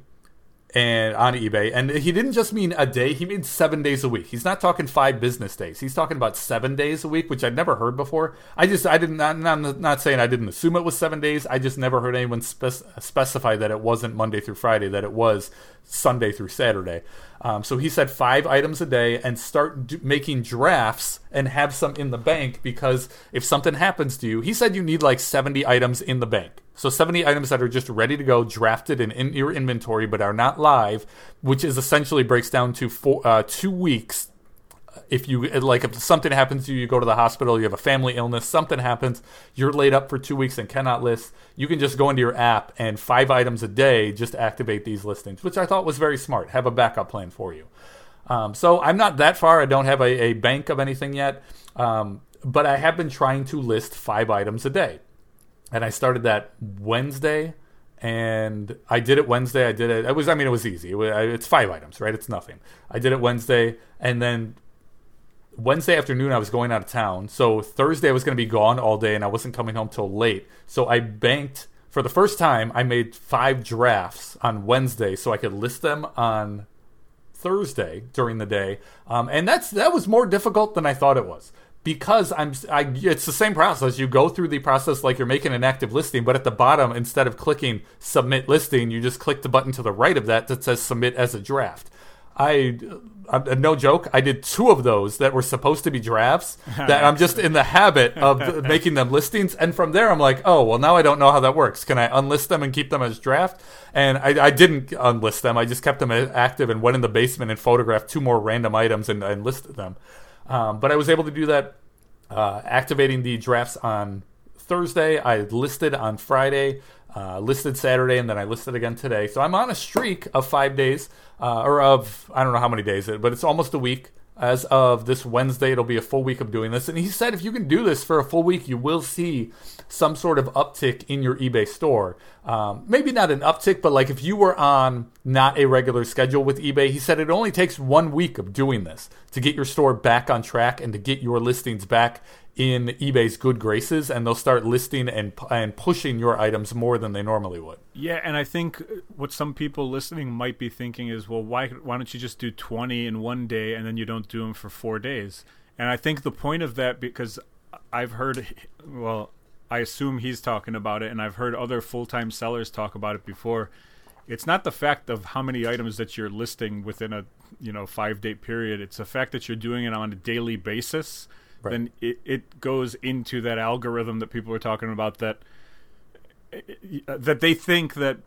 S2: and on eBay. And he didn't just mean a day; he means seven days a week. He's not talking five business days. He's talking about seven days a week, which I'd never heard before. I just I didn't. I'm not, not saying I didn't assume it was seven days. I just never heard anyone spec- specify that it wasn't Monday through Friday. That it was Sunday through Saturday. Um, so he said five items a day and start making drafts and have some in the bank because if something happens to you, he said you need like 70 items in the bank. So 70 items that are just ready to go, drafted and in your inventory, but are not live, which is essentially breaks down to four, uh, two weeks. If you like, if something happens to you, you go to the hospital, you have a family illness, something happens, you're laid up for two weeks and cannot list. You can just go into your app and five items a day just activate these listings, which I thought was very smart. Have a backup plan for you. Um, so I'm not that far. I don't have a, a bank of anything yet, um, but I have been trying to list five items a day and I started that Wednesday, and I did it Wednesday. I did it. It was, I mean, it was easy. It was, it's five items, right? It's nothing. I did it Wednesday, and then Wednesday afternoon I was going out of town. So Thursday I was going to be gone all day, and I wasn't coming home till late. So I banked for the first time. I made five drafts on Wednesday, so I could list them on Thursday during the day, um, and that's that was more difficult than I thought it was because I'm I, it's the same process. You go through the process like you're making an active listing, but at the bottom, instead of clicking submit listing, you just click the button to the right of that that says submit as a draft. I, uh, no joke, I did two of those that were supposed to be drafts. That I'm just in the habit of making them listings, and from there I'm like, oh well, now I don't know how that works. Can I unlist them and keep them as draft? And I, I didn't unlist them. I just kept them active and went in the basement and photographed two more random items and, and listed them. Um, but I was able to do that, uh, activating the drafts on Thursday. I listed on Friday. Uh, listed Saturday and then I listed again today. So I'm on a streak of five days, uh, or of I don't know how many days, but it's almost a week. As of this Wednesday, it'll be a full week of doing this. And he said if you can do this for a full week, you will see some sort of uptick in your eBay store. Um, maybe not an uptick, but like if you were on not a regular schedule with eBay, he said it only takes one week of doing this to get your store back on track and to get your listings back in eBay's good graces, and they'll start listing and and pushing your items more than they normally would.
S1: Yeah, and I think what some people listening might be thinking is, well, why why don't you just do twenty in one day and then you don't do them for four days? And I think the point of that, because I've heard, well, I assume he's talking about it, and I've heard other full time sellers talk about it before. It's not the fact of how many items that you're listing within a you know five day period. It's the fact that you're doing it on a daily basis right. then it, it goes into that algorithm that people are talking about that that they think that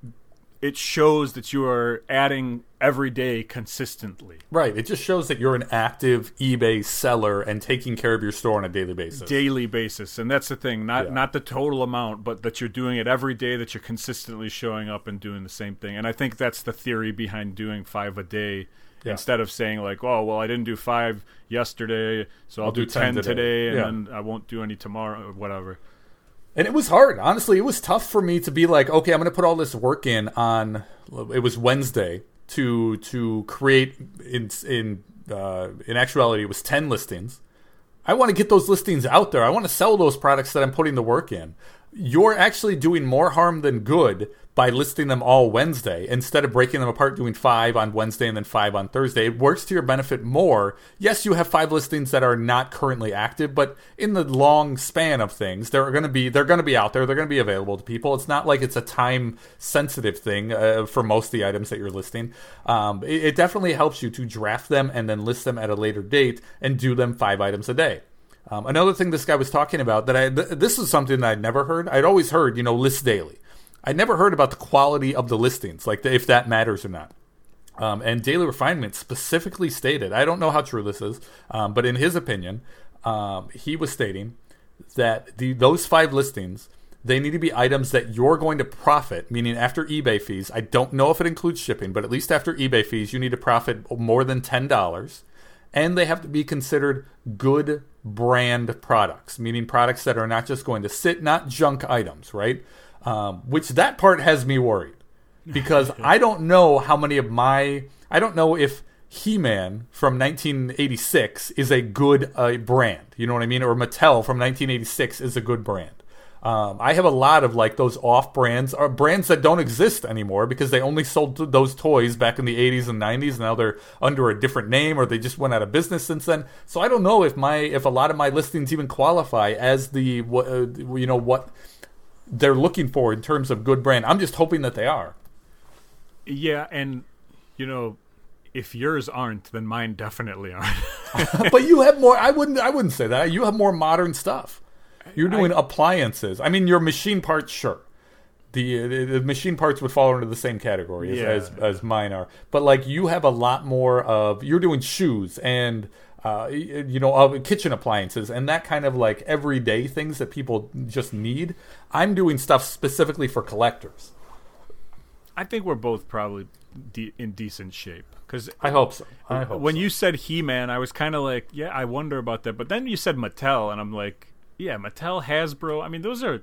S1: it shows that you are adding every day consistently.
S2: Right. It just shows that you're an active eBay seller and taking care of your store on a daily basis.
S1: Daily basis. And that's the thing. Not yeah. not the total amount, but that you're doing it every day that you're consistently showing up and doing the same thing. And I think that's the theory behind doing 5 a day yeah. instead of saying like, "Oh, well, I didn't do five yesterday, so I'll, I'll do, do, ten, 10 today, today and yeah. then I won't do any tomorrow or whatever."
S2: And it was hard, honestly. It was tough for me to be like, "Okay, I'm going to put all this work in on." It was Wednesday to to create in in uh, in actuality it was ten listings. I want to get those listings out there. I want to sell those products that I'm putting the work in. You're actually doing more harm than good by listing them all Wednesday instead of breaking them apart, doing five on Wednesday and then five on Thursday. It works to your benefit more. Yes, you have five listings that are not currently active, but in the long span of things, they're going to be they're going to be out there. They're going to be available to people. It's not like it's a time sensitive thing uh, for most of the items that you're listing. Um, it, it definitely helps you to draft them and then list them at a later date and do them five items a day. Um, another thing this guy was talking about that I th- this is something that I'd never heard. I'd always heard, you know, list daily. I never heard about the quality of the listings, like the, if that matters or not. Um, and Daily Refinement specifically stated, I don't know how true this is, um, but in his opinion, um, he was stating that the those five listings they need to be items that you're going to profit, meaning after eBay fees. I don't know if it includes shipping, but at least after eBay fees, you need to profit more than ten dollars, and they have to be considered good brand products, meaning products that are not just going to sit, not junk items, right? um, which that part has me worried because I don't know how many of my I don't know if He-Man from 1986 is a good uh, brand. You know what I mean? Or Mattel from 1986 is a good brand. Um, I have a lot of like those off brands or brands that don't exist anymore because they only sold those toys back in the 80s and 90s. Now they're under a different name or they just went out of business since then. So I don't know if my if a lot of my listings even qualify as the uh, you know what they're looking for in terms of good brand. I'm just hoping that they are.
S1: Yeah, and you know, if yours aren't, then mine definitely aren't.
S2: but you have more. I wouldn't. I wouldn't say that. You have more modern stuff. You're doing I, appliances. I mean, your machine parts, sure. The, the, machine parts would fall into the same category as, yeah. as, as mine are. But like you have a lot more of. You're doing shoes and uh, you know, uh, kitchen appliances and that kind of like everyday things that people just need. I'm doing stuff specifically for collectors.
S1: I think we're both probably de- in decent shape because
S2: I hope so. I hope
S1: when
S2: so.
S1: you said He-Man, I was kind of like, yeah, I wonder about that. But then you said Mattel, and I'm like, yeah, Mattel, Hasbro. I mean, those are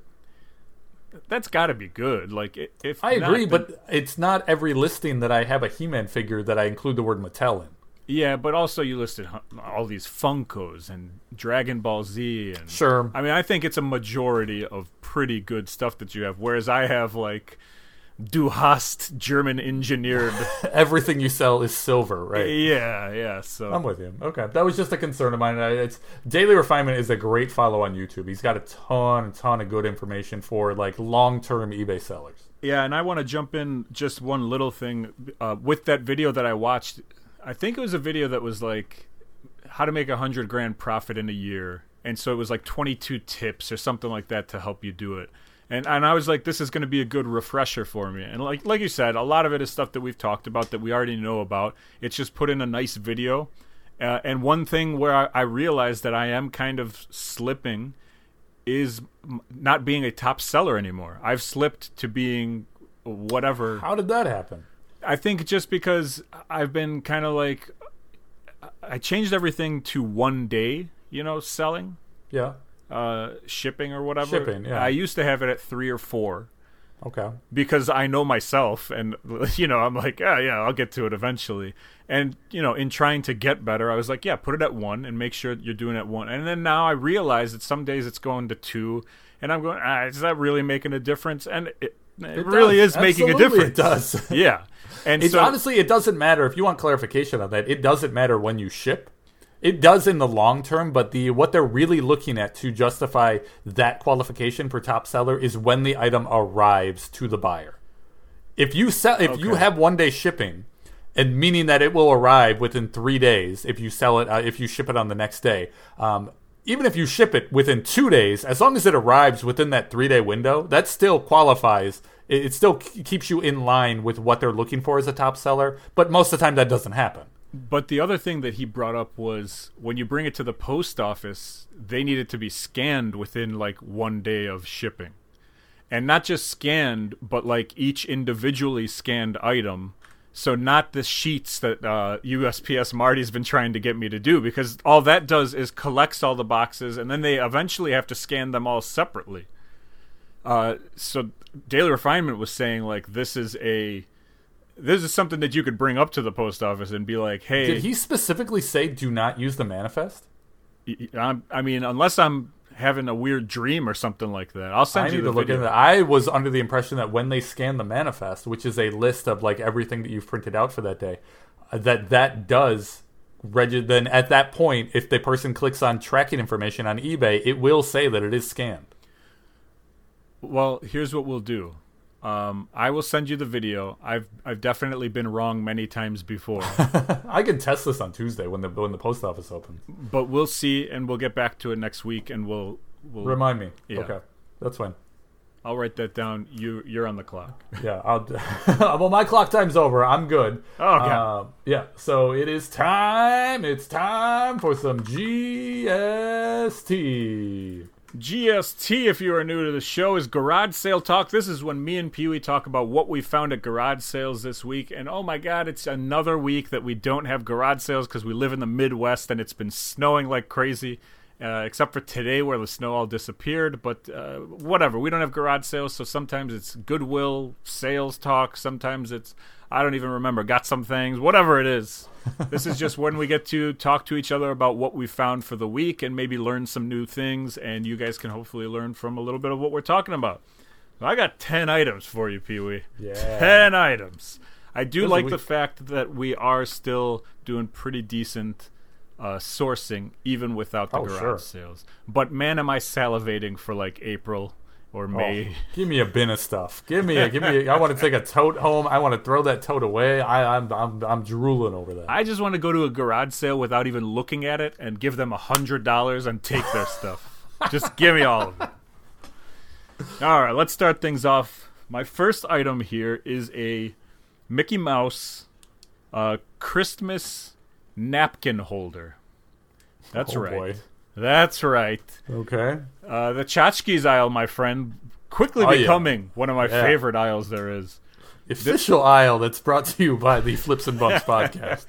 S1: that's got to be good. Like, if
S2: I agree, not, but it's not every listing that I have a He-Man figure that I include the word Mattel in.
S1: Yeah, but also you listed all these Funkos and Dragon Ball Z and
S2: sure.
S1: I mean, I think it's a majority of pretty good stuff that you have. Whereas I have like Du hast German engineered.
S2: Everything you sell is silver, right?
S1: Yeah, yeah. So
S2: I'm with you. Okay, that was just a concern of mine. It's Daily Refinement is a great follow on YouTube. He's got a ton, a ton of good information for like long term eBay sellers.
S1: Yeah, and I want to jump in just one little thing uh, with that video that I watched I think it was a video that was like how to make a hundred grand profit in a year, and so it was like 22 tips or something like that to help you do it. And and I was like, this is going to be a good refresher for me. And like like you said, a lot of it is stuff that we've talked about that we already know about. It's just put in a nice video. Uh, and one thing where I, I realized that I am kind of slipping is m- not being a top seller anymore. I've slipped to being whatever.
S2: How did that happen?
S1: I think just because I've been kind of like I changed everything to one day, you know, selling,
S2: Yeah.
S1: Uh, shipping or whatever.
S2: Shipping, yeah.
S1: I used to have it at three or four
S2: Okay.
S1: because I know myself, and you know, I'm like, yeah, yeah, I'll get to it eventually. And you know, in trying to get better, I was like, yeah, put it at one and make sure you're doing it at one. And then now I realize that some days it's going to two, and I'm going, ah, is that really making a difference? And it, it,
S2: It
S1: really
S2: does.
S1: is making a difference.
S2: It does.
S1: Yeah, and
S2: It's
S1: so
S2: honestly, it doesn't matter if you want clarification on that. It doesn't matter when you ship. It does in the long term, but the what they're really looking at to justify that qualification for top seller is when the item arrives to the buyer. If you sell, if you have one day shipping, and meaning that it will arrive within three days if you sell it, uh, if you ship it on the next day. Um, even if you ship it within two days, as long as it arrives within that three day window, that still qualifies. It, it still keeps you in line with what they're looking for as a top seller. But most of the time, that doesn't happen.
S1: But the other thing that he brought up was when you bring it to the post office, they need it to be scanned within like one day of shipping. And not just scanned, but like each individually scanned item. So not the sheets that uh, USPS Marty's been trying to get me to do, because all that does is collects all the boxes, and then they eventually have to scan them all separately. Uh, so Daily Refinement was saying like this is a this is something that you could bring up to the post office and be like, "Hey,
S2: Did he specifically say do not use the manifest?
S1: I'm, I mean, unless I'm having a weird dream or something like that, I'll send
S2: I
S1: you the
S2: to look
S1: video.
S2: into that. I was under the impression that when they scan the manifest, which is a list of like everything that you've printed out for that day, uh, that that does regi- then at that point, if the person clicks on tracking information on eBay, it will say that it is scanned.
S1: Well, here's what we'll do. Um, I will send you the video. I've I've definitely been wrong many times before,
S2: I can test this on Tuesday when the when the post office opens.
S1: but we'll see, and we'll get back to it next week, and we'll we'll.
S2: Remind me.
S1: Yeah.
S2: Okay, that's fine.
S1: I'll write that down. You you're on the clock.
S2: Yeah, I'll. well, my clock time's over. I'm good.
S1: Oh, okay.
S2: Uh, yeah. So it is time. It's time for some GST.
S1: GST, if you are new to the show, is Garage Sale Talk. This is when me and Pee talk about what we found at garage sales this week. And oh my God, it's another week that we don't have garage sales because we live in the Midwest and it's been snowing like crazy. Uh, except for today, where the snow all disappeared. But uh, whatever, we don't have garage sales, so sometimes it's Goodwill sales talk. Sometimes it's I don't even remember. Got some things, whatever it is. this is just when we get to talk to each other about what we found for the week and maybe learn some new things, and you guys can hopefully learn from a little bit of what we're talking about. I got 10 items for you, Pee Wee.
S2: Yeah.
S1: 10 items. I do
S2: Those
S1: like the fact that we are still doing pretty decent uh, sourcing, even without the
S2: Oh,
S1: garage
S2: sure.
S1: sales. But man, am I salivating for like April or me.
S2: Oh, give me a bin of stuff. Give me a give me. A, I want to take a tote home. I want to throw that tote away. I, I'm I'm I'm drooling over that.
S1: I just want to go to a garage sale without even looking at it and give them a hundred dollars and take their stuff. Just give me all of it. All right, let's start things off. My first item here is a Mickey Mouse uh, Christmas napkin holder. That's
S2: Oh,
S1: right.
S2: boy.
S1: That's right.
S2: Okay.
S1: Uh, the tchotchkes aisle, my friend, quickly
S2: Oh, yeah.
S1: becoming one of my
S2: Yeah.
S1: favorite aisles there is.
S2: Official aisle that's brought to you by the Flips and Bumps podcast.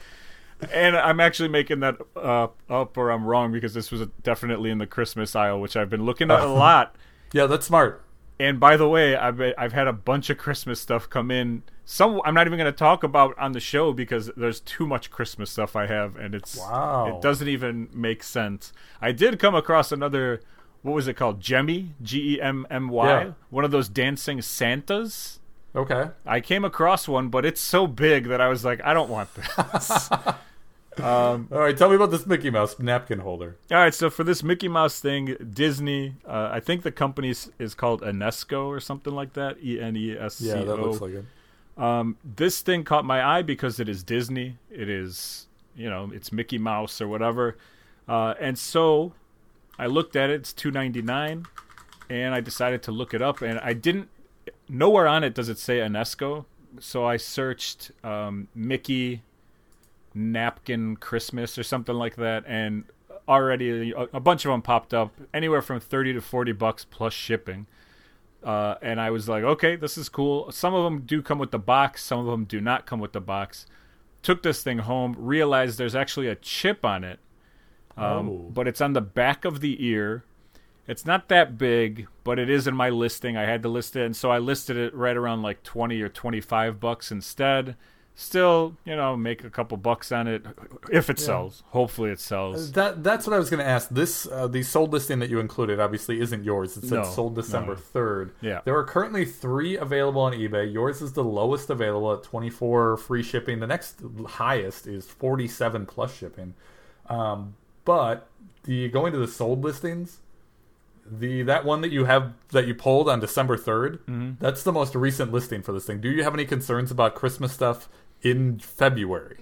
S1: And I'm actually making that uh, up, or I'm wrong because this was definitely in the Christmas aisle, which I've been looking at a lot.
S2: Yeah, that's smart.
S1: And by the way, I've I've had a bunch of Christmas stuff come in. Some I'm not even going to talk about on the show because there's too much Christmas stuff I have, and it's
S2: Wow.
S1: it doesn't even make sense. I did come across another. What was it called? Gemmy, G E M M Y, one of those dancing Santas.
S2: Okay.
S1: I came across one, but it's so big that I was like, I don't want this.
S2: All right, tell me about this Mickey Mouse napkin holder.
S1: All right, so for this Mickey Mouse thing, Disney, uh, I think the company is- is called Enesco or something like that. E N E S C O.
S2: Yeah, that looks like it.
S1: Um, this thing caught my eye because it is Disney. It is, you know, it's Mickey Mouse or whatever. Uh, and so I looked at it. It's two ninety nine, and I decided to look it up. And I didn't. Nowhere on it does it say Enesco. So I searched um, Mickey napkin Christmas or something like that, and already a, a bunch of them popped up, anywhere from thirty to forty bucks plus shipping. Uh, and I was like, okay, this is cool. Some of them do come with the box, some of them do not come with the box. Took this thing home, realized there's actually a chip on it, um,
S2: Oh.
S1: but it's on the back of the ear. It's not that big, but it is in my listing. I had to list it, and so I listed it right around like twenty or twenty-five bucks instead. Still, you know, make a couple bucks on it if it sells. Hopefully, it sells.
S2: That that's what I was going to ask. This uh, the sold listing that you included obviously isn't yours. It said
S1: No,
S2: sold December
S1: no.
S2: third.
S1: Yeah.
S2: There are currently three available on eBay. Yours is the lowest available at twenty four free shipping. The next highest is forty seven plus shipping. Um, but the going to the sold listings, the that one that you have that you pulled on December 3rd,
S1: Mm-hmm.
S2: that's the most recent listing for this thing. Do you have any concerns about Christmas stuff in February?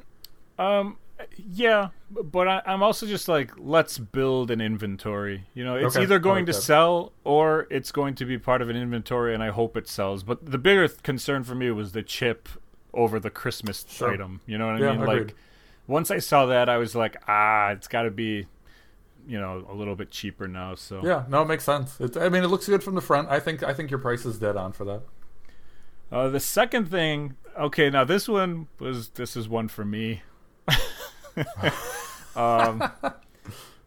S1: Um, yeah, but I, I'm also just like, let's build an inventory. You know, it's
S2: Okay,
S1: either going
S2: like
S1: to
S2: that.
S1: sell or it's going to be part of an inventory, and I hope it sells. But the bigger th- concern for me was the chip over the Christmas
S2: Sure.
S1: item. You know what I mean?
S2: agreed.
S1: Like, once I saw that, I was like, ah, it's got to be, you know, a little bit cheaper now. So
S2: Yeah, no, it makes sense. It, I mean, it looks good from the front. I think I think your price is dead on for that.
S1: Uh, the second thing, okay, now this one was this is one for me. um,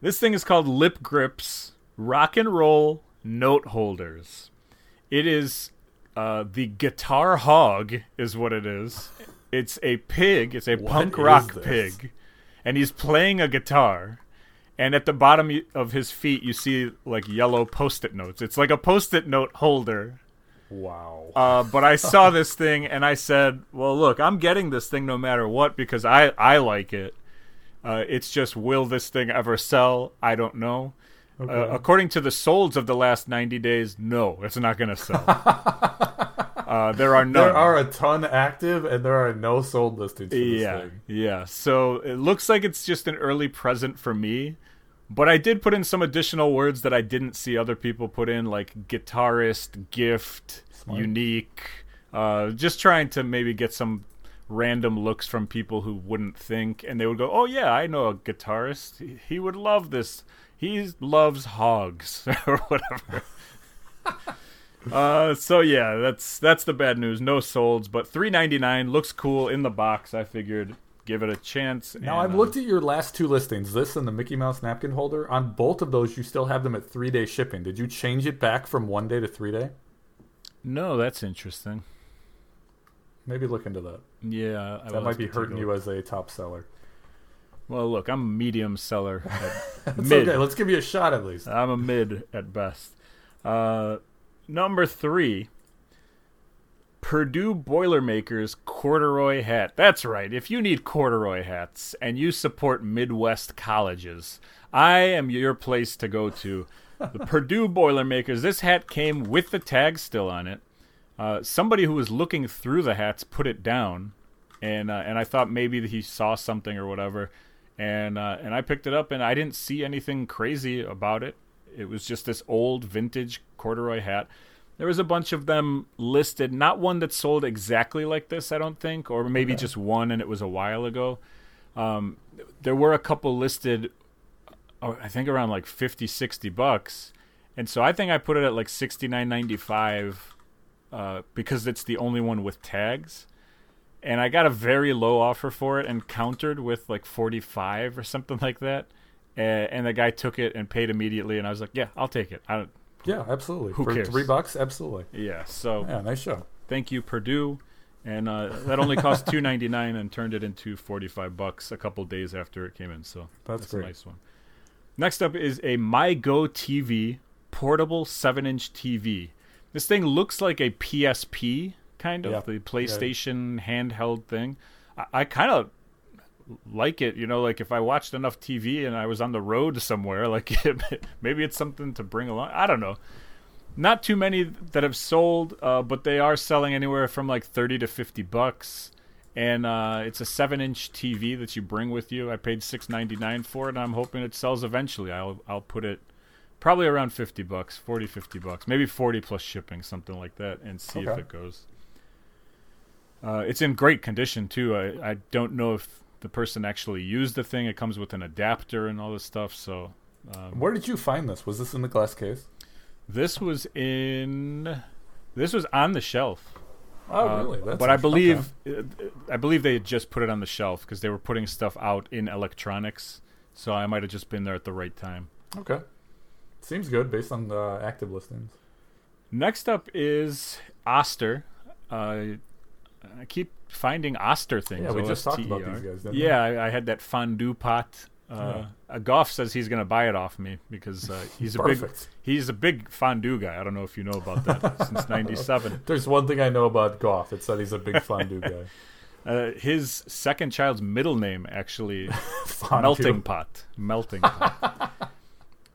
S1: this thing is called Lip Grips Rock and Roll Note Holders. It is uh, the Guitar Hog, is what it is. It's a pig. It's a
S2: What
S1: punk rock pig, and he's playing a guitar. And at the bottom of his feet, you see like yellow post-it notes. It's like a post-it note holder.
S2: Wow.
S1: Uh, but I saw this thing and I said, "Well, look, I'm getting this thing no matter what because I I like it. Uh, it's just will this thing ever sell? I don't know. Uh, according to the solds of the last 90 days, no, it's not going to sell. uh, there are none.
S2: there are a ton active, and there are no sold listings for this
S1: yeah,
S2: thing.
S1: yeah. So it looks like it's just an early present for me. But I did put in some additional words that I didn't see other people put in, like guitarist, gift,
S2: Smart.
S1: unique. Uh, just trying to maybe get some random looks from people who wouldn't think, and they would go, "Oh yeah, I know a guitarist. He, would love this. He loves hogs or whatever." Uh, so yeah, that's that's the bad news. No solds, but three ninety nine looks cool in the box. I figured give it a chance.
S2: Now
S1: and,
S2: I've
S1: uh,
S2: looked at your last two listings, this and the Mickey Mouse napkin holder. On both of those, you still have them at three day shipping. Did you change it back from one day to three day?
S1: No, that's interesting.
S2: Maybe look into that.
S1: Yeah, I
S2: That might be hurting you as a top seller.
S1: Well, look, I'm a medium seller. At mid.
S2: okay. Let's give you a shot at least.
S1: I'm a mid at best. Uh, number three, Purdue Boilermakers corduroy hat. That's right. If you need corduroy hats and you support Midwest colleges, I am your place to go to. The Purdue Boilermakers. This hat came with the tag still on it. Uh, somebody who was looking through the hats put it down, and uh, and I thought maybe he saw something or whatever, and uh, and I picked it up and I didn't see anything crazy about it. It was just this old vintage corduroy hat. There was a bunch of them listed, not one that sold exactly like this, I don't think, or maybe just one and it was a while ago. Um, there were a couple listed, oh, I think around like 50, 60 bucks. And so I think I put it at like 69.95 uh, because it's the only one with tags. And I got a very low offer for it and countered with like 45 or something like that. Uh, and the guy took it and paid immediately. And I was like, yeah, I'll take it. I don't,
S2: Yeah, absolutely.
S1: Who
S2: For
S1: cares?
S2: three bucks, absolutely.
S1: yeah. So
S2: Yeah, nice show.
S1: thank you, Purdue. And uh, that only cost two ninety nine and turned it into forty five bucks a couple days after it came in. So
S2: That's
S1: a
S2: great.
S1: nice one. Next up is a MyGo TV portable seven inch TV. This thing looks like a PSP kind of
S2: Yeah.
S1: the PlayStation handheld thing. I, I kind of like it, you know, like if I watched enough TV and I was on the road somewhere, like maybe it's something to bring along. I don't know. Not too many that have sold, uh, but they are selling anywhere from like thirty to fifty bucks. And uh, it's a seven-inch TV that you bring with you. I paid six ninety-nine for it, and I'm hoping it sells eventually. I'll I'll put it probably around 50 bucks 40 50 bucks maybe 40 plus shipping something like that and see if it goes uh, it's in great condition too I, I don't know if the person actually used the thing it comes with an adapter and all this stuff so um,
S2: Where did you find this? Was this in the glass case?
S1: this was in this was on the shelf
S2: Oh,
S1: Uh,
S2: really? That's
S1: but I believe uh, I believe they had just put it on the shelf because they were putting stuff out in electronics so I might have just been there at the right time
S2: Okay. okay. Seems good based on the active listings.
S1: Next up is Oster. Uh, I keep finding Oster things.
S2: Yeah, we just talked about these guys, didn't
S1: Yeah, I, I had that fondue pot. Uh, uh, Goff says he's going to buy it off me because uh, he's a big he's a big fondue guy. I don't know if you know about that since '97.
S2: There's one thing I know about Goff. It's that he's a big fondue guy.
S1: Uh, his second child's middle name actually melting pot. Melting pot.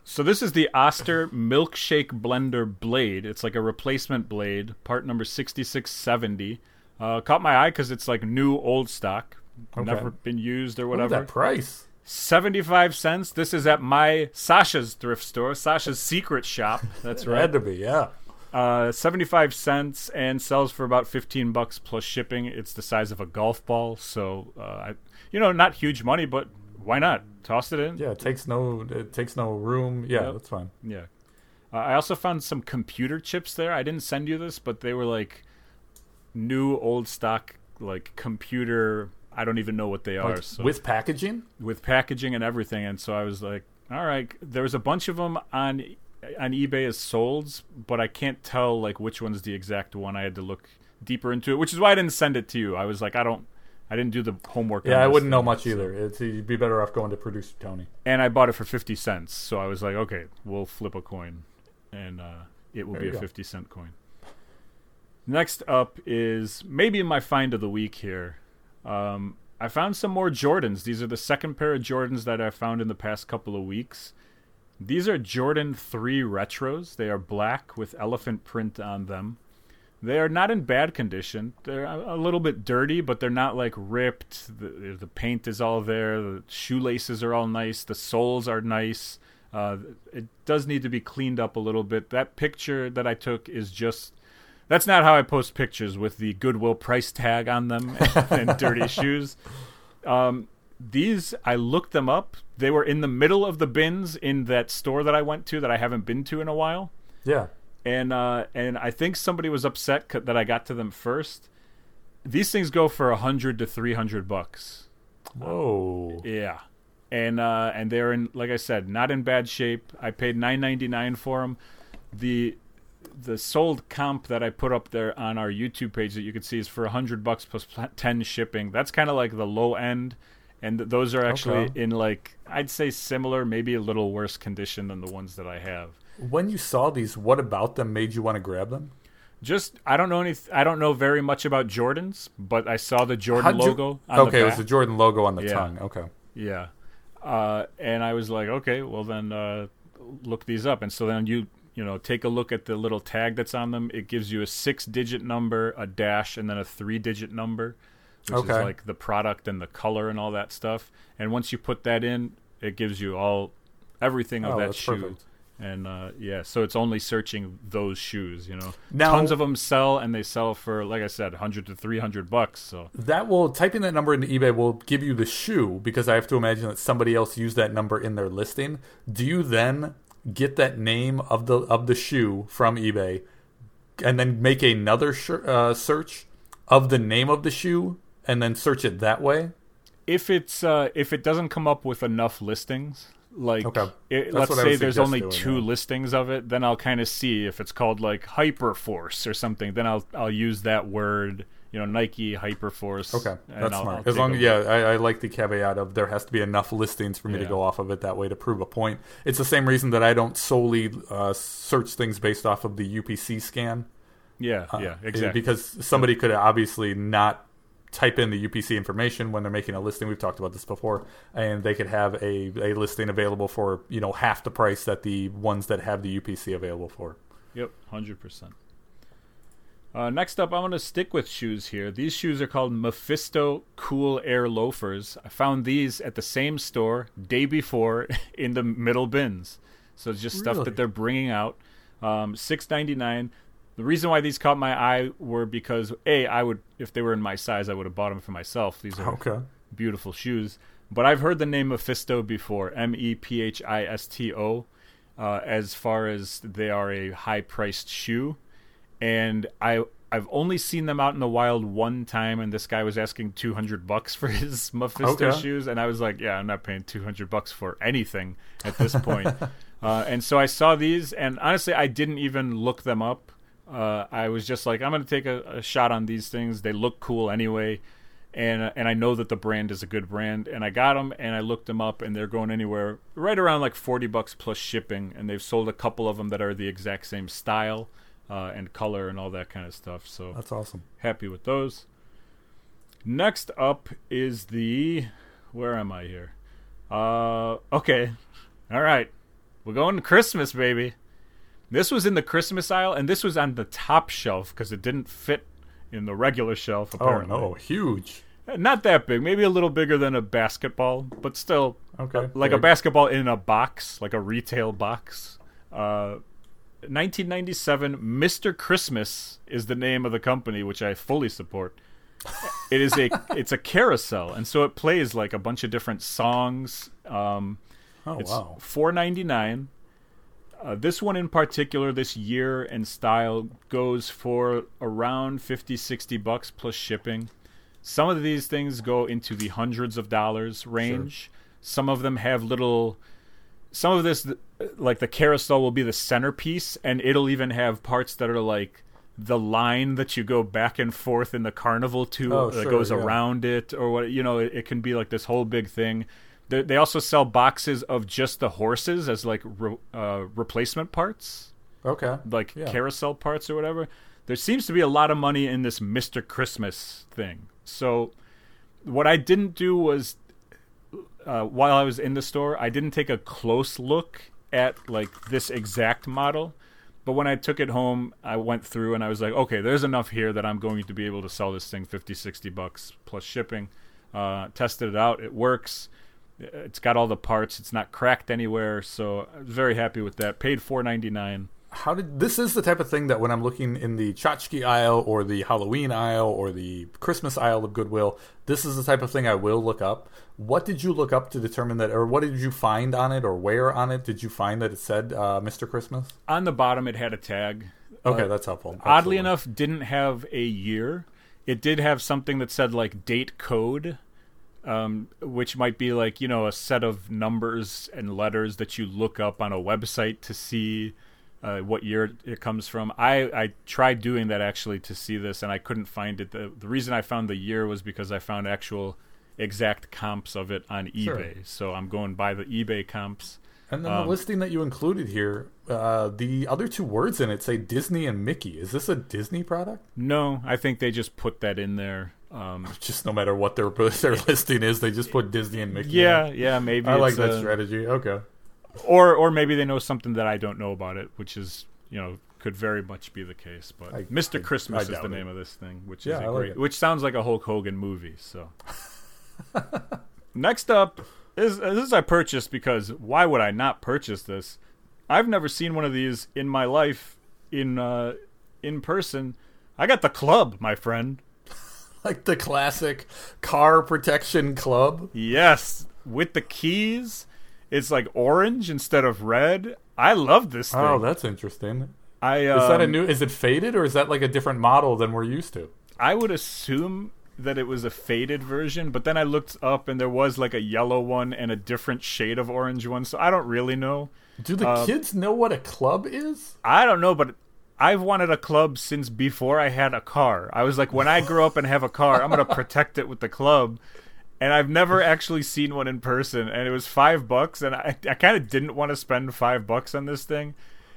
S1: so this is the Oster Milkshake Blender Blade. It's like a replacement blade, part number 6670. Uh, caught my eye because it's like new old stock.
S2: Okay.
S1: Never been used or whatever.
S2: that price.
S1: 75 cents. This is at my Sasha's thrift store, Sasha's secret shop. That's
S2: It
S1: right.
S2: had to be, yeah.
S1: Uh, 75 cents and sells for about 15 bucks plus shipping. It's the size of a golf ball, so uh, I, you know, not huge money, but why not? Toss it in.
S2: Yeah, it takes no it takes no room. Yeah,
S1: Yep.
S2: that's fine.
S1: Yeah. Uh, I also found some computer chips there. I didn't send you this, but they were like new old stock like computer I don't even know what they are.
S2: Like,
S1: so
S2: with packaging?
S1: with packaging and everything and so I was like, all right, there was a bunch of them on on eBay as solds, but I can't tell like which one's the exact one. I had to look deeper into it, which is why I didn't send it to you. I was like, I don't I didn't do the homework.
S2: Yeah, I wouldn't know much
S1: so-
S2: either. It's, you'd be better off going to producer Tony.
S1: and I bought it for 50 cents. So I was like, okay, we'll flip a coin and uh, it will
S2: There
S1: be a
S2: go.
S1: 50 cent coin. Next up is maybe my find of the week here. Um, I found some more Jordans. These are the second pair of Jordans that I found in the past couple of weeks. These are Jordan 3 Retros. They are black with elephant print on them. They are not in bad condition. They're a little bit dirty, but they're not like ripped. The, the paint is all there. The shoelaces are all nice. The soles are nice. Uh, it does need to be cleaned up a little bit. That picture that I took is just. That's not how I post pictures with the Goodwill price tag on them and dirty shoes. Um, these, I looked them up. They were in the middle of the bins in that store that I went to that I haven't been to in a while
S2: Yeah.
S1: and uh, and I think somebody was upset c- that I got to them first. These things go for a hundred to three hundred bucks.
S2: Whoa.
S1: Yeah, and uh, and they're in, like I said, not in bad shape. I paid nine ninety nine for them. The the sold comp that I put up there on our YouTube page that you can see is for a hundred bucks ten shipping. That's kind of like the low end, and th- those are actually
S2: Okay.
S1: in like I'd say similar, maybe a little worse condition than the ones that I have.
S2: When you saw these, what about them made you want to grab them?
S1: Just I don't know any. I don't know very much about Jordans, but I saw the Jordan
S2: you-
S1: logo. on
S2: okay, it was the Jordan logo on the
S1: Yeah.
S2: tongue. Okay.
S1: yeah, uh, and I was like, okay, well then uh, look these up. And so then you you know take a look at the little tag that's on them. It gives you a six-digit number, a dash, and then a three-digit number, which
S2: Okay.
S1: is like the product and the color and all that stuff. And once you put that in, it gives you all everything of
S2: Oh,
S1: that shoe.
S2: perfect.
S1: And uh, yeah, so it's only searching those shoes. You know,
S2: Now-
S1: tons of them sell, and they sell for like I said, hundred to three hundred bucks. So
S2: That will typing that number into eBay will give you the shoe because I have to imagine that somebody else used that number in their listing. Do you then get that name of the of the shoe from eBay and then make another sh- uh, search of the name of the shoe and then search it that way?
S1: if it's uh, if it doesn't come up with enough listings, like
S2: Okay.
S1: it, let's say there's only
S2: doing,
S1: two
S2: yeah.
S1: listings of it, then I'll kind of see if it's called like Hyperforce or something. Then I'll I'll use that word, you know, Nike Hyperforce.
S2: Okay, that's
S1: I'll-
S2: smart.
S1: I'll
S2: as long as yeah, I, I like the caveat of there has to be enough listings for me to go off of it that way to prove a point. It's the same reason that I don't solely uh, search things based off of the UPC scan.
S1: yeah,
S2: Uh,
S1: yeah, exactly.
S2: Because somebody could obviously not type in the UPC information when they're making a listing. We've talked about this before, and they could have a, a listing available for you know half the price that the ones that have the UPC available for.
S1: Yep, hundred percent. Uh, next up, I'm going to stick with shoes here. These shoes are called Mephisto Cool Air Loafers. I found these at the same store day before in the middle bins. So it's just stuff
S2: Really?
S1: that they're bringing out. Um, Six ninety nine. The reason why these caught my eye were because a I would if they were in my size I would have bought them for myself. These are
S2: Okay.
S1: beautiful shoes. But I've heard the name Mephisto before, M E P H I S T O, uh, as far as they are a high priced shoe. And I I've only seen them out in the wild one time, and this guy was asking two hundred bucks for his Mephisto
S2: Okay.
S1: shoes, and I was like, yeah, I'm not paying two hundred bucks for anything at this point. uh, and so I saw these, and honestly, I didn't even look them up. Uh, I was just like, I'm going to take a, a shot on these things. They look cool anyway and and I know that the brand is a good brand, and I got them and I looked them up, and they're going anywhere right around like forty bucks plus shipping, and they've sold a couple of them that are the exact same style uh, and color and all that kind of stuff. So
S2: That's awesome.
S1: happy with those. Next up is the where am I here? Uh, okay, all right, we're going to Christmas, baby. This was in the Christmas aisle, and this was on the top shelf because it didn't fit in the regular shelf.
S2: Oh no, huge.
S1: Not that big, maybe a little bigger than a basketball, but still
S2: Okay.
S1: like a basketball in a box, like a retail box. Uh, 1997, Mr. Christmas is the name of the company, which I fully support. It is a it's a carousel, and so it plays like a bunch of different songs. Um,
S2: Oh
S1: it's
S2: wow.
S1: four ninety nine. Uh, this one in particular, this year and style goes for around 50, 60 bucks plus shipping. Some of these things go into the hundreds of dollars range. Some of them have little. Some of this, like the carousel, will be the centerpiece, and it'll even have parts that are like the line that you go back and forth in the carnival to
S2: Oh,
S1: that
S2: sure,
S1: goes
S2: yeah.
S1: around it, or what you know. It, it can be like this whole big thing. They, they also sell boxes of just the horses as like re, uh, replacement parts
S2: Okay.
S1: like
S2: Yeah.
S1: carousel parts or whatever. There seems to be a lot of money in this Mr. Christmas thing. So what I didn't do was uh, while I was in the store, I didn't take a close look at like this exact model. But when I took it home, I went through and I was like, okay, there's enough here that I'm going to be able to sell this thing 50, 60 bucks plus shipping. Uh, tested it out. It works. It's got all the parts. It's not cracked anywhere. So I was very happy with that. Paid four ninety nine.
S2: How did this is the type of thing that when I'm looking in the tchotchke aisle or the Halloween aisle or the Christmas aisle of Goodwill, this is the type of thing I will look up. What did you look up to determine that, or what did you find on it, or where on it did you find that it said uh, Mr. Christmas?
S1: On the bottom, it had a tag.
S2: Okay, that's helpful.
S1: Oddly enough, didn't have a year. It did have something that said like date code, um, which might be like you know a set of numbers and letters that you look up on a website to see uh, what year it comes from. I I tried doing that actually to see this, and I couldn't find it. The the reason I found the year was because I found actual exact comps of it on
S2: Sure.
S1: eBay. So I'm going by the eBay comps.
S2: And then
S1: Um,
S2: the listing that you included here, uh, the other two words in it say Disney and Mickey. Is this a Disney product?
S1: No, I think they just put that in there. Um,
S2: Just no matter what their their listing is, they just put Disney and Mickey.
S1: yeah,
S2: in.
S1: yeah, maybe
S2: I like that strategy. Okay.
S1: Or or maybe they know something that I don't know about it, which is you know could very much be the case. But
S2: I-
S1: Mr.
S2: I-
S1: Christmas
S2: I
S1: is the name
S2: it.
S1: of this thing, which
S2: Yeah,
S1: is
S2: I
S1: a
S2: like
S1: great, which sounds like a Hulk Hogan movie. So next up is this is I purchased because why would I not purchase this? I've never seen one of these in my life in uh, in person. I got the club, my friend.
S2: Like the classic car protection club.
S1: Yes, with the keys. It's like orange instead of red. I love this thing.
S2: Oh, that's interesting.
S1: I
S2: Is that a
S1: um,
S2: new? Is it faded or is that like a different model than we're used to?
S1: I would assume that it was a faded version, but then I looked up and there was like a yellow one and a different shade of orange one, so I don't really know.
S2: Do the
S1: Uh,
S2: kids know what a club is?
S1: I don't know, but I've wanted a club since before I had a car. I was like, when I grow up and have a car, I'm going to protect it with the club. And I've never actually seen one in person, and it was five bucks, and I, I kind of didn't want to spend five bucks on this thing.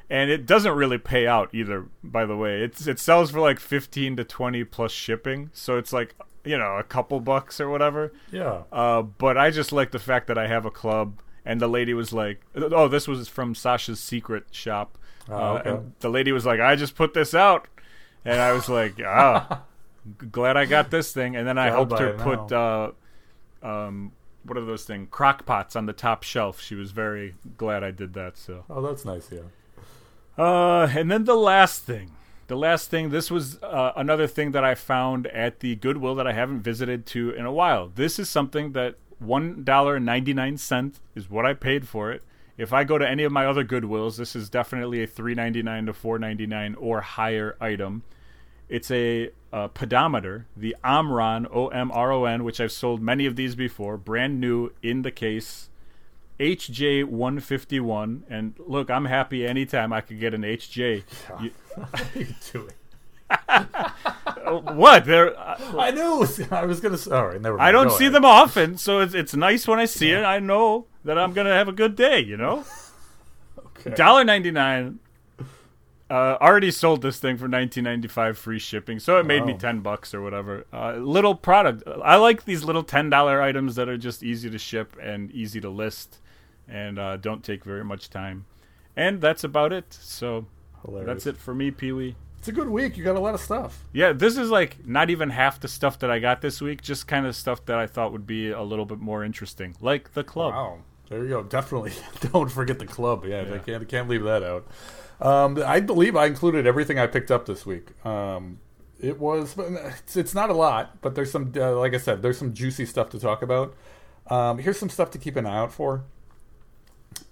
S1: And it doesn't really pay out either, by the way. It's it sells for like fifteen to twenty plus shipping, so it's like you know a couple bucks or whatever.
S2: Yeah.
S1: Uh, but I just like the fact that I have a club, and the lady was like, "Oh, this was from Sasha's secret shop."
S2: Oh,
S1: Uh,
S2: okay.
S1: and the lady was like, "I just put this out," and I was like, "Ah, g- glad I got this thing." And then I
S2: Gotta
S1: helped her put, uh, um, what are those things? Crock pots on the top shelf. She was very glad I did that. So,
S2: Oh, that's nice. Yeah.
S1: uh, and then the last thing. The last thing, this was uh, another thing that I found at the Goodwill that I haven't visited to in a while. This is something that $1.99 is what I paid for it. If I go to any of my other Goodwills, this is definitely a $3.99 to $4.99 or higher item. It's a, uh pedometer, the Omron, O M R O N, which I've sold many of these before, brand new in the case. HJ151. And look, I'm happy anytime I could get an HJ. You-
S2: what are you doing?
S1: uh, what? They're, uh,
S2: I knew. I was gonna. All right, never. Mind.
S1: I don't
S2: Go
S1: see
S2: ahead.
S1: them often, so it's, it's nice when I see it. I know that I'm going to have a good day, you know?
S2: Okay.
S1: Dollar ninety nine. Uh, already sold this thing for nineteen ninety five free shipping, so it made me ten bucks or whatever. Uh, little product. I like these little ten dollar items that are just easy to ship and easy to list, and uh, don't take very much time. And that's about it. So
S2: Hilarious.
S1: that's it for me, Pee Wee.
S2: It's a good week. You got a lot of stuff.
S1: Yeah, this is like not even half the stuff that I got this week. Just kind of stuff that I thought would be a little bit more interesting, like the club.
S2: Wow. There you go. Definitely don't forget the club. Yeah,
S1: Yeah.
S2: I can't can't leave that out. Um, I believe I included everything I picked up this week. Um, it was it's, it's not a lot, but there's some uh, like I said, there's some juicy stuff to talk about. Um, here's some stuff to keep an eye out for.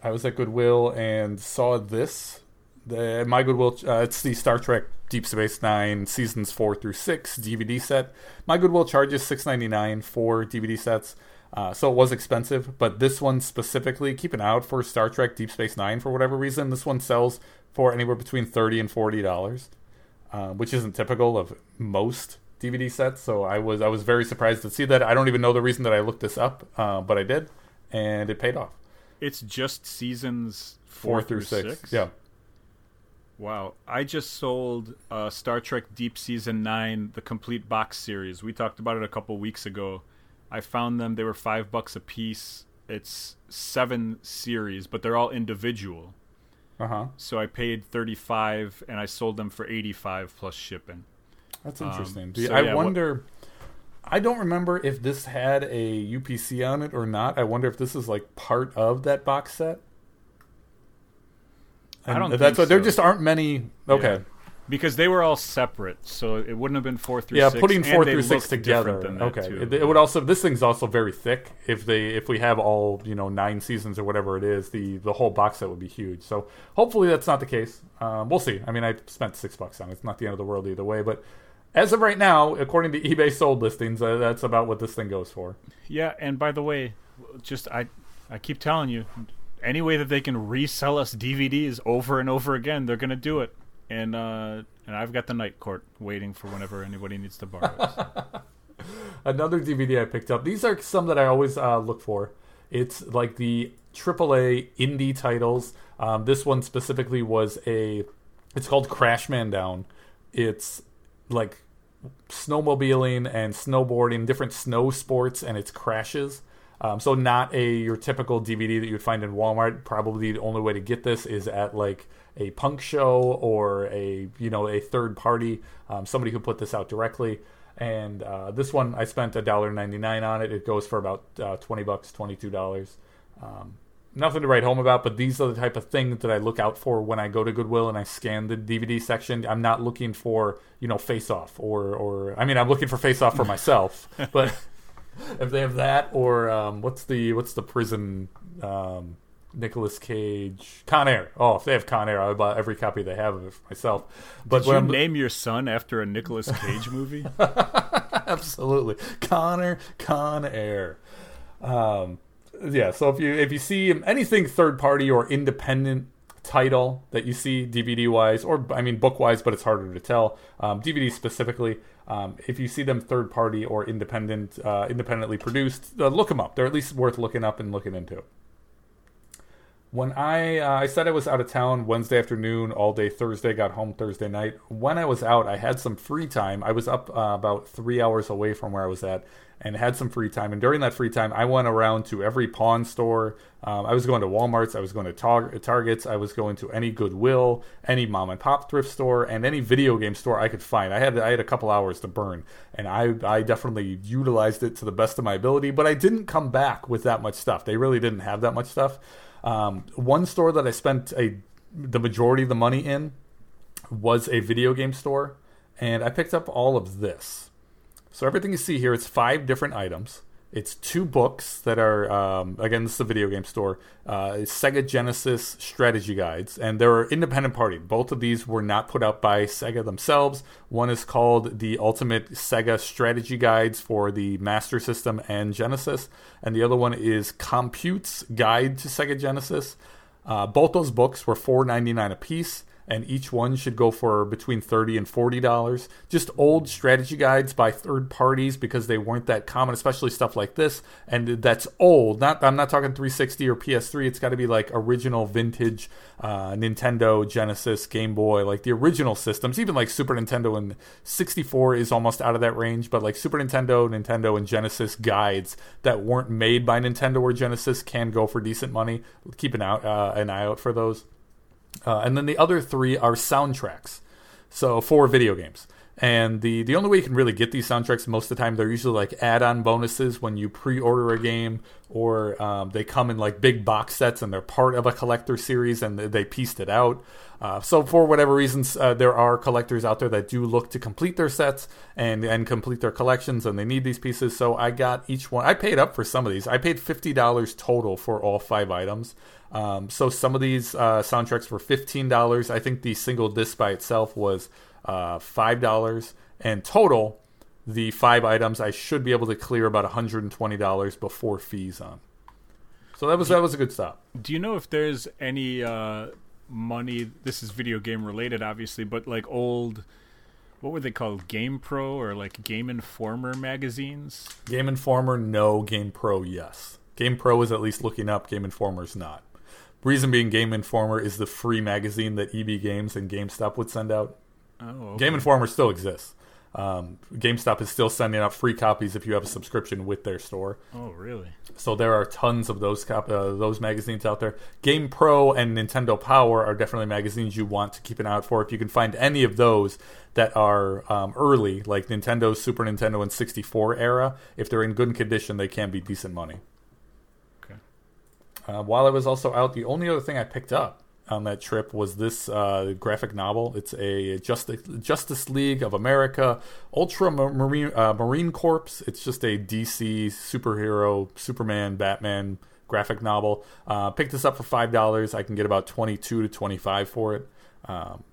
S2: I was at Goodwill and saw this. The my Goodwill, uh, it's the Star Trek Deep Space Nine seasons four through six DVD set. My Goodwill charges six ninety nine for DVD sets, uh, so it was expensive. But this one specifically, keep an eye out for Star Trek Deep Space Nine for whatever reason. This one sells for anywhere between thirty and forty dollars, uh, which isn't typical of most DVD sets. So I was I was very surprised to see that. I don't even know the reason that I looked this up, uh, but I did, and it paid off.
S1: It's just seasons
S2: Four, through six. yeah.
S1: Wow. I just sold uh, Star Trek Deep Space 9, the complete box series. We talked about it a couple weeks ago. I found them. They were five bucks a piece. It's seven series, but they're all individual.
S2: Uh huh.
S1: So I paid 35 and I sold them for 85 plus shipping.
S2: That's
S1: Um,
S2: interesting.
S1: so
S2: I
S1: yeah, what-
S2: wonder. I don't remember if this had a UPC on it or not. I wonder if this is like part of that box set.
S1: I don't
S2: that's what there just aren't many. Okay,
S1: Yeah. Because they were all separate, so it wouldn't have been 4 through
S2: yeah,
S1: 6.
S2: putting four through six together. Okay, it, it would also. This thing's also very thick. If they if we have all you know nine seasons or whatever it is, the the whole box set would be huge. So hopefully that's not the case. Um, we'll see. I mean, I spent six bucks on it. It's not the end of the world either way, but. As of right now, according to eBay sold listings, uh, that's about what this thing goes for.
S1: Yeah, and by the way, just I I keep telling you, any way that they can resell us DVDs over and over again, they're gonna do it. And uh and I've got the night court waiting for whenever anybody needs to borrow it.
S2: Another DVD I picked up. These are some that I always uh, look for. It's like the AAA indie titles. Um, this one specifically was a. It's called Crash Man Down. It's like snowmobiling and snowboarding, different snow sports, and it's crashes. Um, so not a your typical DVD that you'd find in Walmart. Probably the only way to get this is at like a punk show or a you know a third party, um, somebody who put this out directly. And uh, this one I spent a dollar ninety nine on it. It goes for about uh, twenty bucks, twenty two dollars. Um, nothing to write home about, but these are the type of things that I look out for when I go to Goodwill and I scan the DVD section. I'm not looking for you know Face Off or or I mean I'm looking for Face Off for myself, but if they have that or um, what's the what's the prison um, Nicolas Cage Con Air. Oh, if they have Con Air, I would buy every copy they have of it for myself. But
S1: Did you
S2: I'm-
S1: name your son after a Nicolas Cage movie?
S2: absolutely Connor Con Air. Um, yeah, so if you if you see anything third party or independent title that you see DVD wise or I mean book wise, but it's harder to tell. Um, DVD specifically, um, if you see them third party or independent, uh, independently produced, uh, look them up. They're at least worth looking up and looking into. When I uh, I said I was out of town Wednesday afternoon, all day Thursday, got home Thursday night. When I was out, I had some free time. I was up uh, about three hours away from where I was at, and had some free time. And during that free time, I went around to every pawn store. Um, I was going to WalMarts, I was going to tar- Targets, I was going to any Goodwill, any mom and pop thrift store, and any video game store I could find. I had I had a couple hours to burn, and I I definitely utilized it to the best of my ability. But I didn't come back with that much stuff. They really didn't have that much stuff. Um, one store that I spent a the majority of the money in was a video game store, and I picked up all of this. So everything you see here, it's five different items. It's two books that are um, again, this is a video game store. Uh, Sega Genesis strategy guides, and they're independent party. Both of these were not put out by Sega themselves. One is called the Ultimate Sega Strategy Guides for the Master System and Genesis, and the other one is Compute's Guide to Sega Genesis. Uh, both those books were $4.99 a piece and each one should go for between 30 and 40 dollars. Just old strategy guides by third parties because they weren't that common especially stuff like this. And that's old. Not i'm not talking 360 or ps3 it's got to be like original vintage uh, nintendo genesis game boy like the original systems. Even like super nintendo and 64 is almost out of that range but like super nintendo nintendo and genesis guides that weren't made by nintendo or genesis can go for decent money. Keep an, out, uh, an eye out for those uh, and then the other three are soundtracks. So for video games. And the, the only way you can really get these soundtracks most of the time, they're usually like add on bonuses when you pre order a game, or um, they come in like big box sets and they're part of a collector series and they pieced it out. Uh, so, for whatever reasons, uh, there are collectors out there that do look to complete their sets and, and complete their collections and they need these pieces. So, I got each one. I paid up for some of these. I paid $50 total for all five items. Um, so some of these uh, soundtracks were fifteen dollars. I think the single disc by itself was uh, five dollars, and total, the five items I should be able to clear about one hundred and twenty dollars before fees on. So that was that was a good stop.
S1: Do you know if there's any uh, money? This is video game related, obviously, but like old. What were they called? Game Pro or like Game Informer magazines?
S2: Game Informer, no. Game Pro, yes. Game Pro is at least looking up. Game Informer's not. Reason being, Game Informer is the free magazine that EB Games and GameStop would send out.
S1: Oh, okay.
S2: Game Informer still exists. Um, GameStop is still sending out free copies if you have a subscription with their store.
S1: Oh, really?
S2: So there are tons of those cop- uh, those magazines out there. Game Pro and Nintendo Power are definitely magazines you want to keep an eye out for. If you can find any of those that are um, early, like Nintendo, Super Nintendo, and 64 era, if they're in good condition, they can be decent money. Uh, while I was also out, the only other thing I picked up on that trip was this uh, graphic novel. It's a Justice, Justice League of America Ultra Marine, uh, Marine Corps. It's just a DC superhero, Superman, Batman graphic novel. Uh, picked this up for five dollars. I can get about twenty-two to twenty-five for it. Um,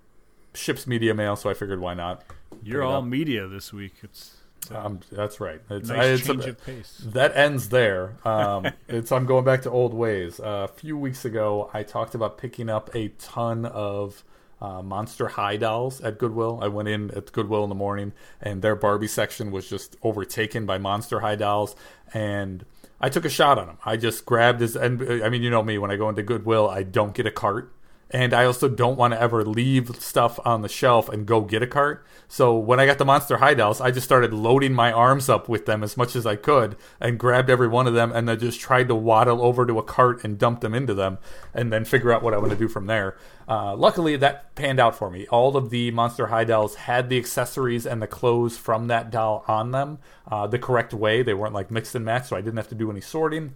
S2: ships media mail, so I figured why not.
S1: You're all media this week. It's
S2: um, that's right. It's,
S1: nice
S2: I, it's
S1: change
S2: a,
S1: of pace.
S2: That ends there. Um, it's I'm going back to old ways. Uh, a few weeks ago, I talked about picking up a ton of uh, Monster High dolls at Goodwill. I went in at Goodwill in the morning, and their Barbie section was just overtaken by Monster High dolls, and I took a shot on them. I just grabbed his, and I mean, you know me, when I go into Goodwill, I don't get a cart and I also don't want to ever leave stuff on the shelf and go get a cart. So when I got the Monster High dolls, I just started loading my arms up with them as much as I could and grabbed every one of them and then just tried to waddle over to a cart and dump them into them and then figure out what I want to do from there. Uh, luckily, that panned out for me. All of the Monster High dolls had the accessories and the clothes from that doll on them uh, the correct way. They weren't like mixed and matched, so I didn't have to do any sorting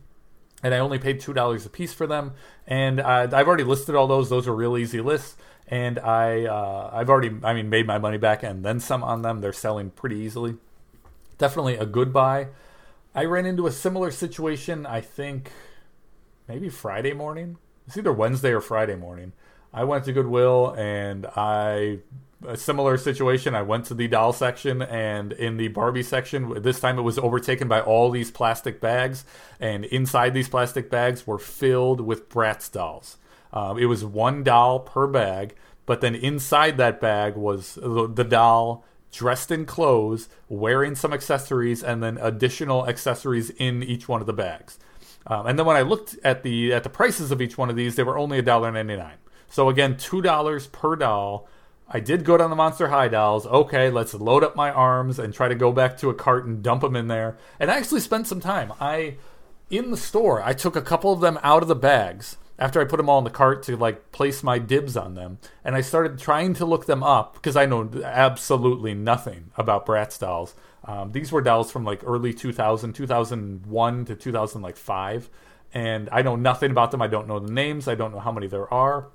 S2: and I only paid two dollars a piece for them. And uh, I've already listed all those; those are real easy lists. And I, uh, I've already, I mean, made my money back and then some on them. They're selling pretty easily. Definitely a good buy. I ran into a similar situation. I think maybe Friday morning. It's either Wednesday or Friday morning. I went to Goodwill and I a similar situation. I went to the doll section and in the Barbie section, this time it was overtaken by all these plastic bags, and inside these plastic bags were filled with Bratz dolls. Um, it was one doll per bag, but then inside that bag was the, doll dressed in clothes, wearing some accessories, and then additional accessories in each one of the bags. Um, and then when I looked at the at the prices of each one of these, they were only $1.99. So again, two dollars per doll. I did go down the Monster High dolls. Okay, let's load up my arms and try to go back to a cart and dump them in there. And I actually spent some time. I in the store, I took a couple of them out of the bags after I put them all in the cart to like place my dibs on them, and I started trying to look them up because I know absolutely nothing about Bratz dolls. Um, these were dolls from like early 2000, 2001 to 2005, and I know nothing about them. I don't know the names. I don't know how many there are.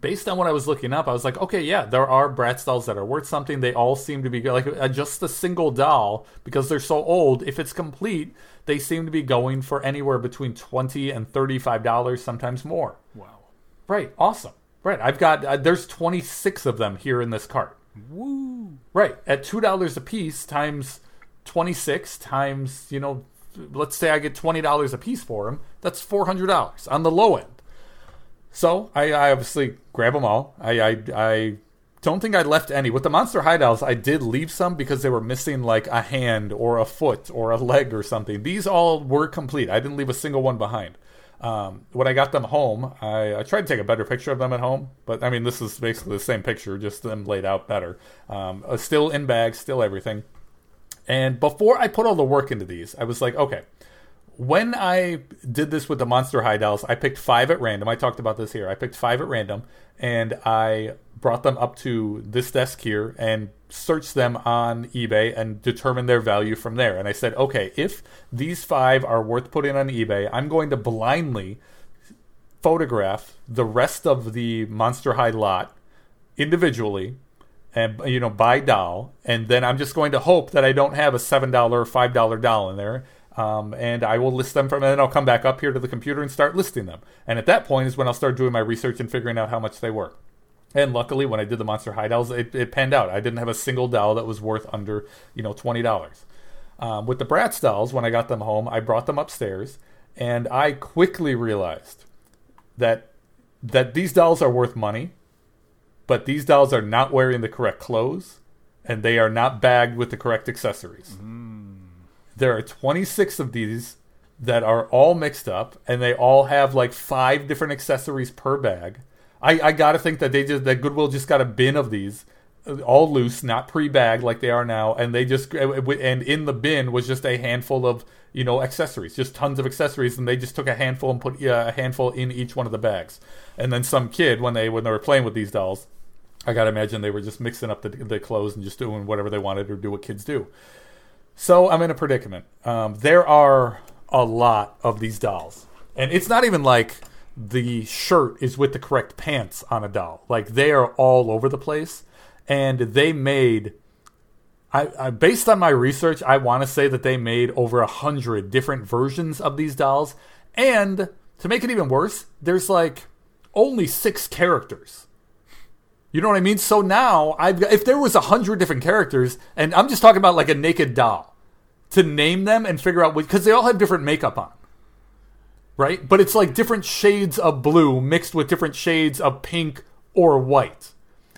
S2: Based on what I was looking up, I was like, okay, yeah, there are Bratz dolls that are worth something. They all seem to be like uh, just a single doll because they're so old. If it's complete, they seem to be going for anywhere between twenty and thirty-five dollars, sometimes more.
S1: Wow.
S2: Right, awesome. Right, I've got uh, there's twenty-six of them here in this cart.
S1: Woo.
S2: Right, at two dollars a piece times twenty-six times you know, let's say I get twenty dollars a piece for them. That's four hundred dollars on the low end. So I, I obviously grab them all. I, I I don't think I left any. With the Monster dolls, I did leave some because they were missing like a hand or a foot or a leg or something. These all were complete. I didn't leave a single one behind. Um, when I got them home, I, I, tried to take a better picture of them at home, but I mean, this is basically the same picture, just them laid out better. Um, uh, still in bags, still everything. And before I put all the work into these, I was like, okay, when I did this with the Monster High dolls, I picked five at random. I talked about this here. I picked five at random, and I brought them up to this desk here and searched them on eBay and determined their value from there. And I said, okay, if these five are worth putting on eBay, I'm going to blindly photograph the rest of the Monster High lot individually and you know by doll and then i'm just going to hope that i don't have a seven dollar or five dollar doll in there um, and I will list them from, and then I'll come back up here to the computer and start listing them. And at that point is when I'll start doing my research and figuring out how much they were. And luckily, when I did the Monster High dolls, it, it panned out. I didn't have a single doll that was worth under, you know, twenty dollars. Um, with the Bratz dolls, when I got them home, I brought them upstairs, and I quickly realized that that these dolls are worth money, but these dolls are not wearing the correct clothes, and they are not bagged with the correct accessories.
S1: Mm.
S2: There are 26 of these that are all mixed up, and they all have like five different accessories per bag I, I got to think that they just that Goodwill just got a bin of these, uh, all loose, not pre-bagged like they are now, and they just uh, and in the bin was just a handful of you know accessories, just tons of accessories, and they just took a handful and put a handful in each one of the bags, and then some kid when they when they were playing with these dolls, I gotta imagine they were just mixing up the, the clothes and just doing whatever they wanted or do what kids do. So I'm in a predicament. Um, there are a lot of these dolls, and it's not even like the shirt is with the correct pants on a doll. Like they are all over the place, and they made. I, I based on my research, I want to say that they made over a hundred different versions of these dolls, and to make it even worse, there's like only six characters. You know what I mean? So now I've got, if there was a hundred different characters, and I'm just talking about like a naked doll, to name them and figure out because they all have different makeup on right? But it's like different shades of blue mixed with different shades of pink or white.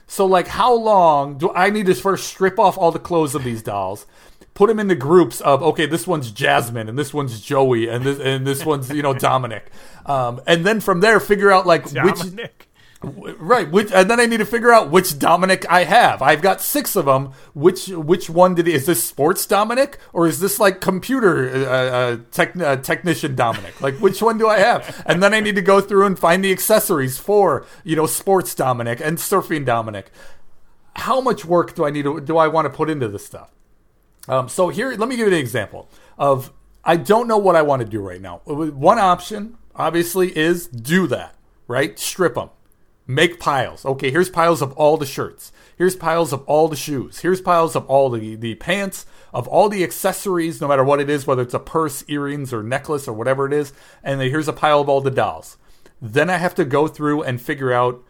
S2: So, like, how long do I need to first strip off all the clothes of these dolls, put them into groups of okay, this one's Jasmine and this one's Joey and this and this one's you know Dominic, um, and then from there figure out like
S1: Dominic.
S2: which Right, which and then I need to figure out which Dominic I have. I've got six of them. Which which one did is this sports Dominic or is this like computer uh, uh, tech, uh, technician Dominic? Like which one do I have? And then I need to go through and find the accessories for you know sports Dominic and surfing Dominic. How much work do I need to do I want to put into this stuff? Um, so here, let me give you an example of I don't know what I want to do right now. One option, obviously, is do that. Right, strip them make piles. Okay, here's piles of all the shirts. Here's piles of all the shoes. Here's piles of all the, the pants, of all the accessories, no matter what it is, whether it's a purse, earrings, or necklace, or whatever it is. And here's a pile of all the dolls. Then I have to go through and figure out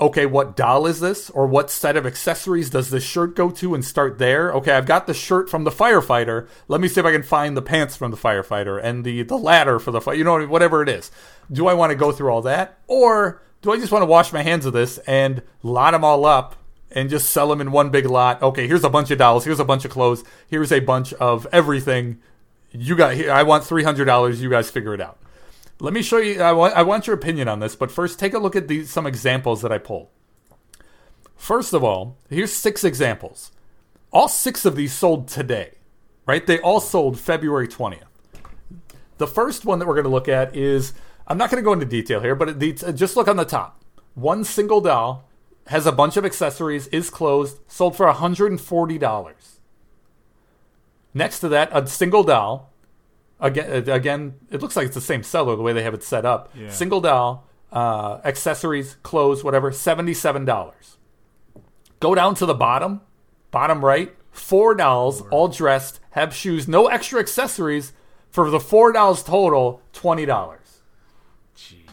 S2: okay, what doll is this? Or what set of accessories does this shirt go to and start there? Okay, I've got the shirt from the firefighter. Let me see if I can find the pants from the firefighter and the, the ladder for the fire, you know, whatever it is. Do I want to go through all that? Or do I just want to wash my hands of this and lot them all up and just sell them in one big lot? Okay, here's a bunch of dolls, here's a bunch of clothes, here's a bunch of everything, You got here. I want three hundred dollars. You guys figure it out. Let me show you. I want, I want your opinion on this, but first, take a look at these some examples that I pulled. First of all, here's six examples. All six of these sold today, right? They all sold February 20th. The first one that we're going to look at is I'm not going to go into detail here, but it, uh, just look on the top. One single doll has a bunch of accessories, is closed, sold for $140. Next to that, a single doll. Again, again, it looks like it's the same seller the way they have it set up.
S1: Yeah.
S2: Single doll, uh, accessories, clothes, whatever, seventy-seven dollars. Go down to the bottom, bottom right, four dolls, all dressed, have shoes, no extra accessories. For the four dolls total, twenty dollars.
S1: Jeez.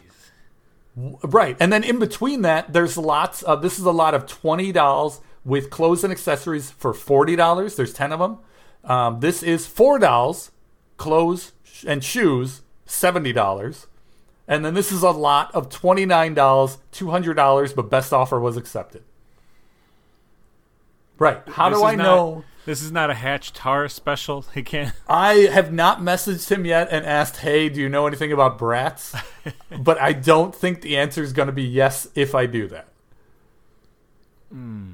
S2: Right, and then in between that, there's lots of. This is a lot of twenty dolls with clothes and accessories for forty dollars. There's ten of them. Um, this is four dolls, clothes and shoes, seventy dollars, and then this is a lot of twenty nine dollars, two hundred dollars, but best offer was accepted. Right. How
S1: This
S2: do I
S1: not-
S2: know?
S1: This is not a Hatch Tar special. He can't.
S2: I have not messaged him yet and asked, "Hey, do you know anything about Bratz?" but I don't think the answer is going to be yes if I do that. Hmm.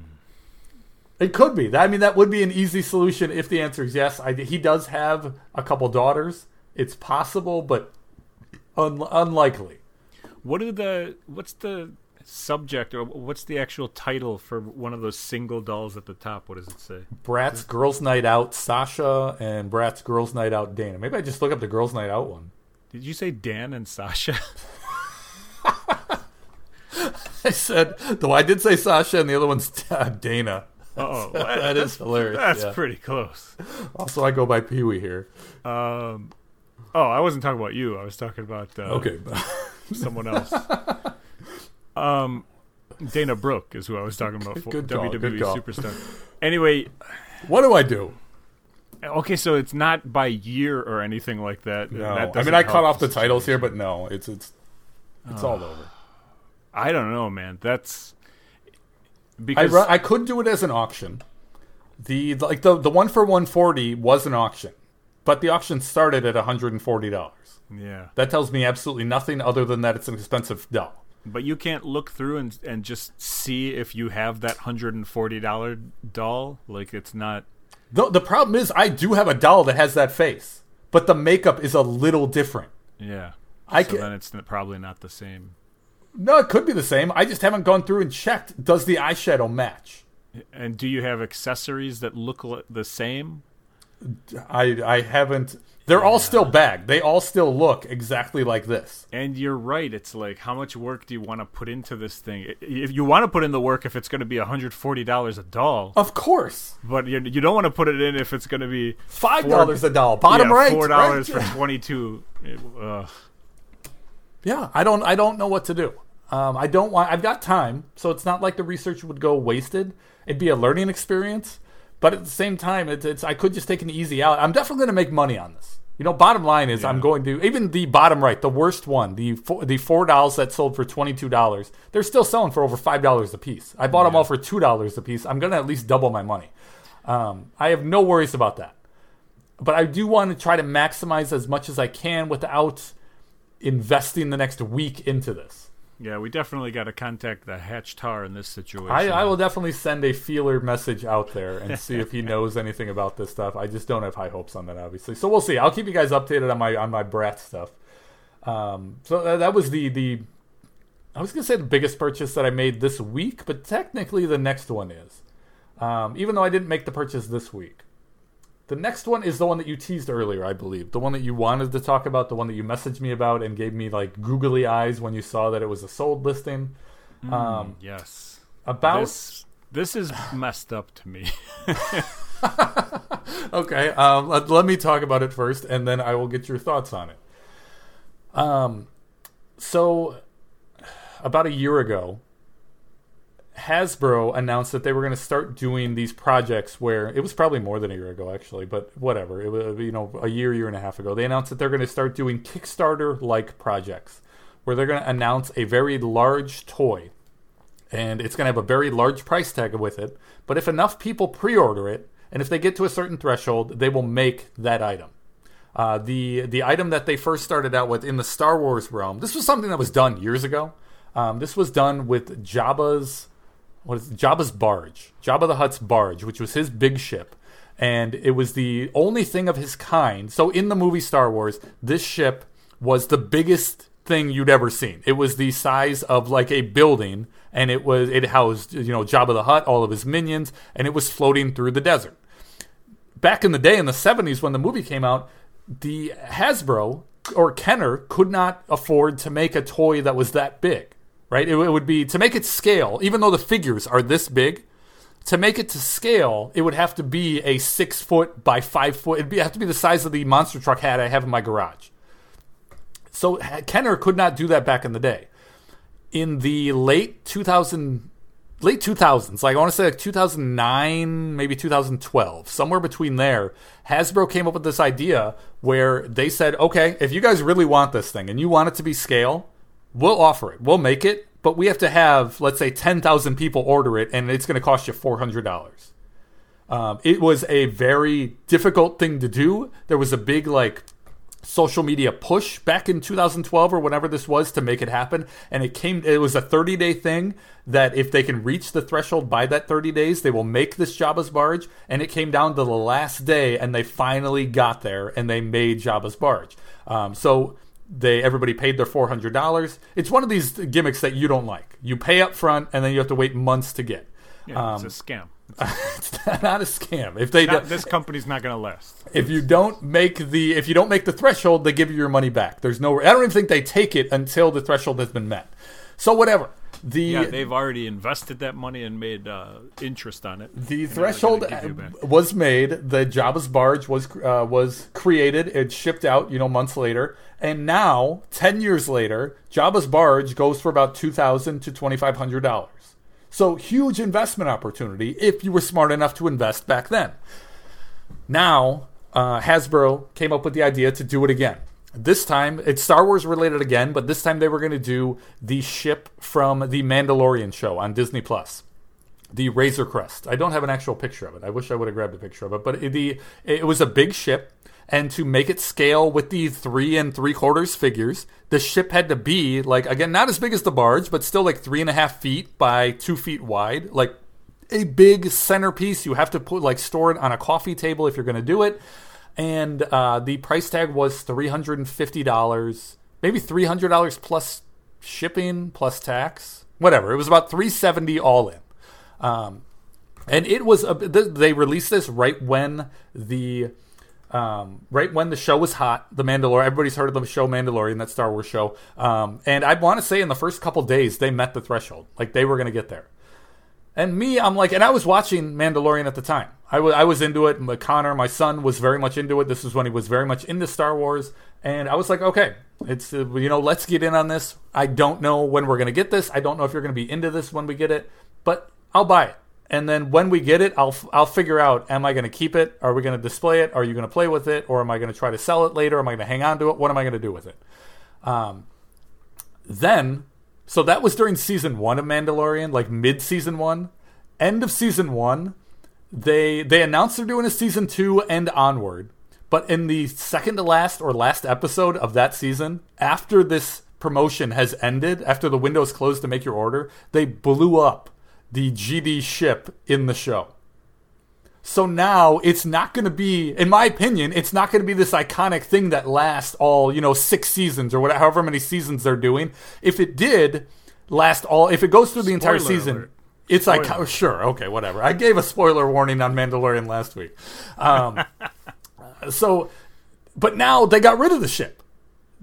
S2: It could be. I mean, that would be an easy solution if the answer is yes. I, he does have a couple daughters. It's possible, but un, unlikely.
S1: What are the? What's the subject or what's the actual title for one of those single dolls at the top? What does it say?
S2: Bratz Girls Night Out Sasha and Bratz Girls Night Out Dana. Maybe I just look up the Girls Night Out one.
S1: Did you say Dan and Sasha?
S2: I said, though I did say Sasha and the other one's uh, Dana.
S1: Oh,
S2: that is hilarious.
S1: That's
S2: yeah.
S1: pretty close.
S2: Also, I go by Pee Wee here.
S1: Um, oh, I wasn't talking about you. I was talking about uh,
S2: Okay.
S1: someone else. um, Dana Brooke is who I was talking about. For
S2: Good call,
S1: WWE
S2: good call.
S1: superstar. Anyway,
S2: what do I do?
S1: okay, so it's not by year or anything like that.
S2: No,
S1: That
S2: I mean I cut off the titles here, but no, it's it's it's all over.
S1: I don't know, man. That's because
S2: ru- I could do it as an auction. The like the the one for one forty was an auction, but the auction started at one hundred and forty dollars.
S1: yeah.
S2: That tells me absolutely nothing other than that it's an expensive doll.
S1: But you can't look through and and just see if you have that hundred and forty dollar doll. Like it's not.
S2: The the problem is I do have a doll that has that face, but the makeup is a little different.
S1: Yeah.
S2: I
S1: so
S2: ca-
S1: then it's probably not the same.
S2: No, it could be the same. I just haven't gone through and checked. Does the eyeshadow match?
S1: And do you have accessories that look the same?
S2: I I haven't. They're all still bagged. They all still look exactly like this.
S1: And you're right. It's like, how much work do you want to put into this thing? If you want to put in the work, if it's going to be $140 a doll,
S2: Of course,
S1: but you, you don't want to put it in if it's going to be
S2: five dollars a doll. Bottom
S1: yeah,
S2: right.
S1: four dollars
S2: right?
S1: for 22. It- ugh.
S2: Yeah, I don't. I don't know what to do. Um, I don't want. I've got time, so it's not like the research would go wasted. It'd be a learning experience, but at the same time, it's. it's I could just take an easy out. I'm definitely going to make money on this. You know, bottom line is I'm going to even the bottom right, the worst one, the four, the four dolls that sold for twenty two dollars. They're still selling for over five dollars a piece. I bought them all for two dollars a piece. I'm going to at least double my money. Um, I have no worries about that, but I do want to try to maximize as much as I can without investing the next week into this.
S1: Yeah, we definitely got to contact the Hatch Tar in this situation.
S2: I, I will definitely send a feeler message out there and see if he knows anything about this stuff. I just don't have high hopes on that, obviously. So we'll see. I'll keep you guys updated on my on my brat stuff. Um, so that, that was the the. I was gonna say the biggest purchase that I made this week, but technically the next one is. Um, even though I didn't make the purchase this week. The next one is the one that you teased earlier, I believe. The one that you wanted to talk about, the one that you messaged me about and gave me like googly eyes when you saw that it was a sold listing. Um,
S1: yes.
S2: about
S1: This, this is messed up to me.
S2: okay, um, let, let me talk about it first, and then I will get your thoughts on it. Um, so about a year ago, Hasbro announced that they were going to start doing these projects where it was probably more than a year ago actually, but whatever. It was you know a year, year and a half ago. They announced that they're going to start doing Kickstarter like projects where they're going to announce a very large toy and it's going to have a very large price tag with it. But if enough people pre-order it, and if they get to a certain threshold, they will make that item. Uh, the the item that they first started out with in the Star Wars realm. This was something that was done years ago. Um, this was done with Jabba's what is? Jabba's barge, Jabba the Hutt's barge, which was his big ship, and it was the only thing of his kind. So in the movie Star Wars, this ship was the biggest thing you'd ever seen. It was the size of like a building, and it was it housed you know Jabba the Hutt, all of his minions, and it was floating through the desert. Back in the day, in the '70s, when the movie came out, the Hasbro or Kenner could not afford to make a toy that was that big, right? It, it, would be to make it scale, even though the figures are this big. To make it to scale, it would have to be a six foot by five foot. It'd be, have to be the size of the monster truck hat I have in my garage. So Kenner could not do that back in the day. In the late 2000, late 2000s, like I want to say like 2009, maybe 2012, somewhere between there, Hasbro came up with this idea where they said, okay, if you guys really want this thing and you want it to be scale, we'll offer it. We'll make it, but we have to have, let's say, 10,000 people order it and it's going to cost you $400. Um, it was a very difficult thing to do. There was a big, like, social media push back in 2012 or whenever this was to make it happen and it came it was a 30 day thing that if they can reach the threshold by that 30 days they will make this Jabba's barge and it came down to the last day and they finally got there and they made Jabba's barge um, so they everybody paid their $400 it's one of these gimmicks that you don't like you pay up front and then you have to wait months to get
S1: yeah, um, it's a scam
S2: it's not a scam. If they
S1: not, do, this company's not going to last.
S2: If you don't make the if you don't make the threshold, they give you your money back. There's no. I don't even think they take it until the threshold has been met. So whatever. The
S1: yeah, they've already invested that money and made uh, interest on it.
S2: The threshold was made. The Jabba's barge was uh, was created. It shipped out, you know, months later, and now ten years later, Jabba's barge goes for about two thousand to twenty five hundred dollars. So, huge investment opportunity if you were smart enough to invest back then. Now, uh, Hasbro came up with the idea to do it again. This time, it's Star Wars related again, but this time they were going to do the ship from the Mandalorian show on Disney Plus the Razor Crest. I don't have an actual picture of it. I wish I would have grabbed a picture of it, but it, the it was a big ship and to make it scale with the three and three quarters figures, the ship had to be like again not as big as the barge, but still like three and a half feet by two feet wide, like a big centerpiece. You have to put like store it on a coffee table if you're going to do it, and uh, the price tag was three hundred and fifty dollars, maybe three hundred dollars plus shipping plus tax, whatever. It was about three seventy all in. Um, and it was a, they released this right when the um, right when the show was hot, The Mandalorian. Everybody's heard of the show Mandalorian, that Star Wars show. Um, and I want to say in the first couple days, they met the threshold. Like they were going to get there. And me, I'm like, and I was watching Mandalorian at the time. I was, I was into it. Connor, my son, was very much into it. This was when he was very much into Star Wars. And I was like, okay, it's, uh, you know, let's get in on this. I don't know when we're going to get this. I don't know if you're going to be into this when we get it, but I'll buy it and then when we get it, I'll I'll figure out: Am I going to keep it? Are we going to display it? Are you going to play with it? Or am I going to try to sell it later? Am I going to hang on to it? What am I going to do with it? Um, then, so that was during season one of Mandalorian, like mid season one, end of season one. They they announced they're doing a season two and onward, but in the second to last or last episode of that season, after this promotion has ended, after the window is closed to make your order, they blew up the GD ship in the show. So now it's not going to be, in my opinion, it's not going to be this iconic thing that lasts all, you know, six seasons or whatever, however many seasons they're doing. If it did last all, if it goes through the entire season, alert. it's like, sure, okay, whatever. I gave a spoiler warning on Mandalorian last week. Um, so, but now they got rid of the ship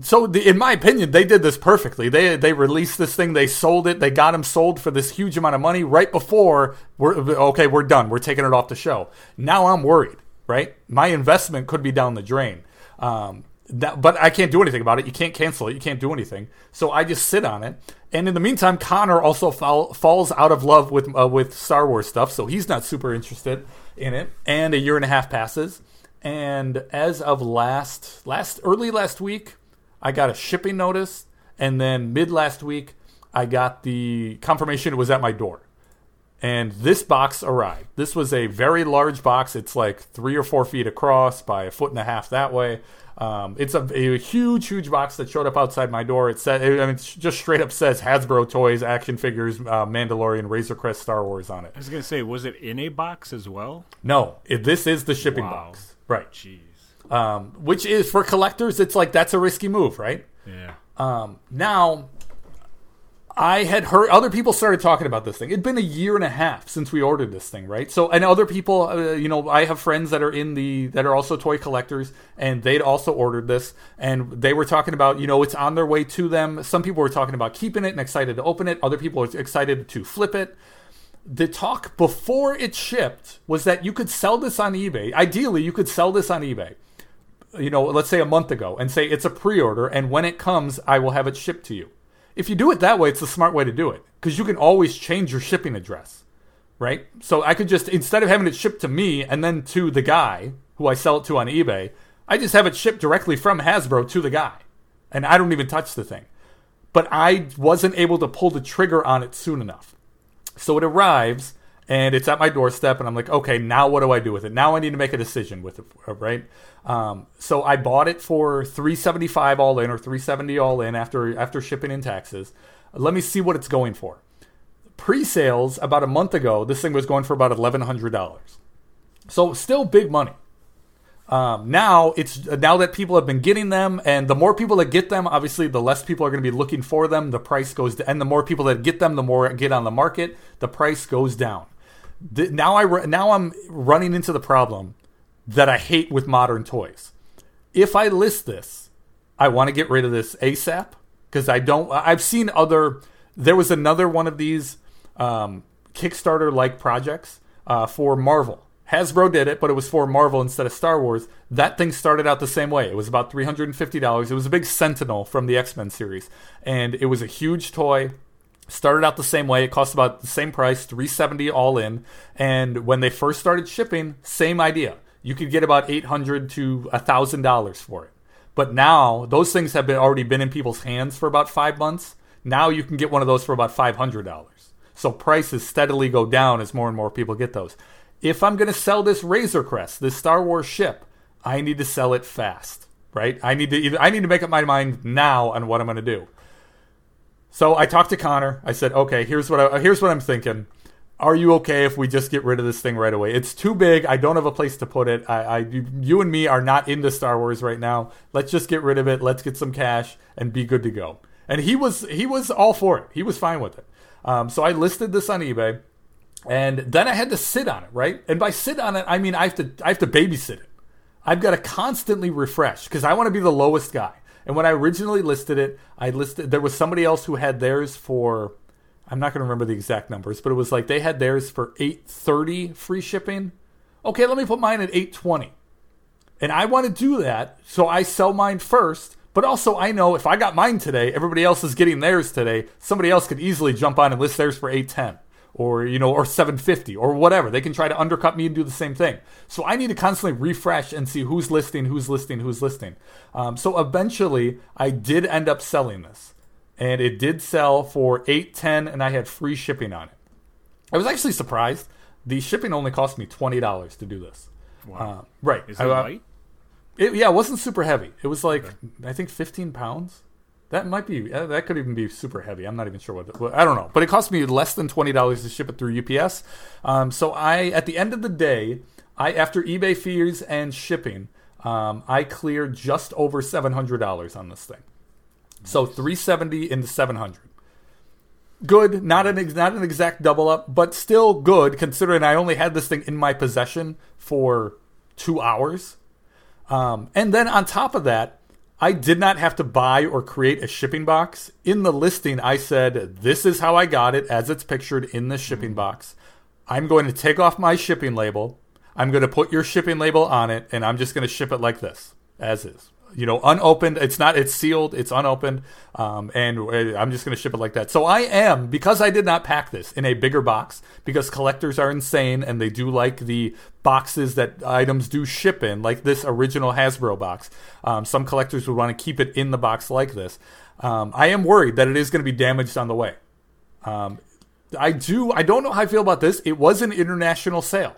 S2: so the, in my opinion they did this perfectly. They they released this thing. They sold it. They got them sold for this huge amount of money right before we're okay we're done. We're taking it off the show. Now i'm worried right? My investment could be down the drain. Um, that, but i can't do anything about it. You can't cancel it. You can't do anything. So i just sit on it. And in the meantime connor also fall, falls out of love with uh, with star wars stuff. So he's not super interested in it. And a year and a half passes. And as of last last early last week I got a shipping notice, and then mid last week, I got the confirmation it was at my door. and this box arrived. This was a very large box. It's like three or four feet across by a foot and a half that way. Um, it's a, a, huge, huge box that showed up outside my door. It said, I mean, it just straight up says Hasbro toys, action figures, uh, Mandalorian, Razor Crest, Star Wars on it.
S1: I was gonna say, was it in a box as well?
S2: No, it, this is the shipping
S1: Wow.
S2: box, right?
S1: Jeez.
S2: Um, which is for collectors, it's like that's a risky move, right?
S1: Yeah.
S2: Um, now, I had heard other people started talking about this thing. It'd been a year and a half since we ordered this thing, right? So, and other people, uh, you know, I have friends that are in the that are also toy collectors, and they'd also ordered this, and they were talking about, you know, it's on their way to them. Some people were talking about keeping it and excited to open it. Other people were excited to flip it. The talk before it shipped was that you could sell this on eBay. Ideally, you could sell this on eBay you know, let's say a month ago and say it's a pre-order and when it comes, I will have it shipped to you. If you do it that way, it's the smart way to do it because you can always change your shipping address, right? So I could just instead of having it shipped to me and then to the guy who I sell it to on eBay, I just have it shipped directly from Hasbro to the guy. And I don't even touch the thing. But I wasn't able to pull the trigger on it soon enough. So it arrives and it's at my doorstep, and I'm like, okay, now what do I do with it? Now I need to make a decision with it, right? Um, so I bought it for 375 all in or 370 all in after after shipping and taxes. Let me see what it's going for. Pre-sales about a month ago, this thing was going for about eleven hundred dollars. So still big money. Um, now it's now that people have been getting them, and the more people that get them, obviously, the less people are going to be looking for them. The price goes, down, and the more people that get them, the more get on the market. The price goes down. The, now I now I'm running into the problem that I hate with modern toys. If I list this, I want to get rid of this ASAP because I don't. I've seen other. There was another one of these um, Kickstarter like projects uh, for Marvel. Hasbro did it, but it was for Marvel instead of Star Wars. That thing started out the same way. It was about three hundred and fifty dollars. It was a big Sentinel from the X Men series, and it was a huge toy. Started out the same way. It cost about the same price, three seventy all in. And when they first started shipping, same idea. You could get about eight hundred to thousand dollars for it. But now those things have been already been in people's hands for about five months. Now you can get one of those for about five hundred dollars. So prices steadily go down as more and more people get those. If I'm going to sell this Razor Crest, this Star Wars ship, I need to sell it fast, right? I need to either I need to make up my mind now on what I'm going to do. So I talked to Connor. I said, "Okay, here's what I, here's what I'm thinking. Are you okay if we just get rid of this thing right away? It's too big. I don't have a place to put it. I, I you, and me are not into Star Wars right now. Let's just get rid of it. Let's get some cash and be good to go." And he was he was all for it. He was fine with it. Um, so I listed this on eBay, and then I had to sit on it, right? And by sit on it, I mean I have to I have to babysit it. I've got to constantly refresh because I want to be the lowest guy. And when I originally listed it, I listed there was somebody else who had theirs for I'm not going to remember the exact numbers, but it was like they had theirs for 830 free shipping. Okay, let me put mine at 820. And I want to do that, so I sell mine first. But also, I know if I got mine today, everybody else is getting theirs today. Somebody else could easily jump on and list theirs for 810 or you know or 750 or whatever. They can try to undercut me and do the same thing. So i need to constantly refresh and see who's listing who's listing who's listing. Um, so eventually i did end up selling this. And it did sell for 810 and i had free shipping on it. I was actually surprised. The shipping only cost me $20 to do this.
S1: Wow.
S2: uh, right.
S1: Is it
S2: I- uh,
S1: light?
S2: it, yeah, it wasn't super heavy. It was like I think 15 pounds. That might be uh, that could even be super heavy. I'm not even sure what. what- I don't know, but it cost me less than twenty dollars to ship it through UPS. Um, so I, at the end of the day, I after eBay fees and shipping, um, I cleared just over seven hundred dollars on this thing. So 370 into 700. Good, not an ex- not an exact double up, but still good considering I only had this thing in my possession for two hours. Um, and then on top of that, I did not have to buy or create a shipping box. In the listing, I said, This is how I got it as it's pictured in the shipping box. I'm going to take off my shipping label. I'm going to put your shipping label on it, and I'm just going to ship it like this, as is. You know, unopened. It's not. It's sealed. It's unopened, um, and uh, I'm just going to ship it like that. So I am because I did not pack this in a bigger box because collectors are insane and they do like the boxes that items do ship in, like this original Hasbro box. Um, some collectors would want to keep it in the box like this. Um, I am worried that it is going to be damaged on the way. Um, I do. I don't know how I feel about this. It was an international sale,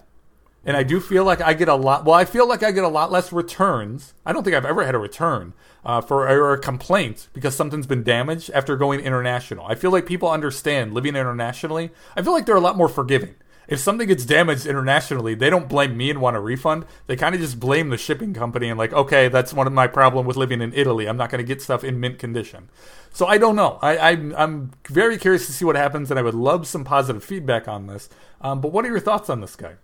S2: and I do feel like I get a lot. Well, I feel like I get a lot less returns. I don't think I've ever had a return uh, for or a complaint because something's been damaged after going international. I feel like people understand living internationally. I feel like they're a lot more forgiving. If something gets damaged internationally, they don't blame me and want a refund. They kind of just blame the shipping company and like, okay, that's one of my problem with living in Italy. I'm not going to get stuff in mint condition. So I don't know. I, I'm, I'm very curious to see what happens, and I would love some positive feedback on this. Um, but what are your thoughts on this guy?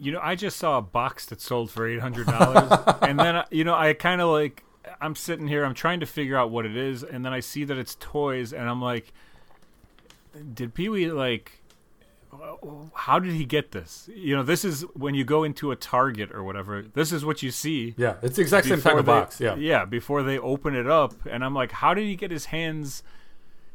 S1: You know, I just saw a box that sold for eight hundred dollars, and then you know, I kind of like, I'm sitting here, I'm trying to figure out what it is, and then I see that it's toys, and I'm like, did Pee Wee like? How did he get this? You know, this is when you go into a Target or whatever. This is what you see.
S2: Yeah, it's the exact same type of box. Yeah.
S1: yeah. Before they open it up, and I'm like, how did he get his hands?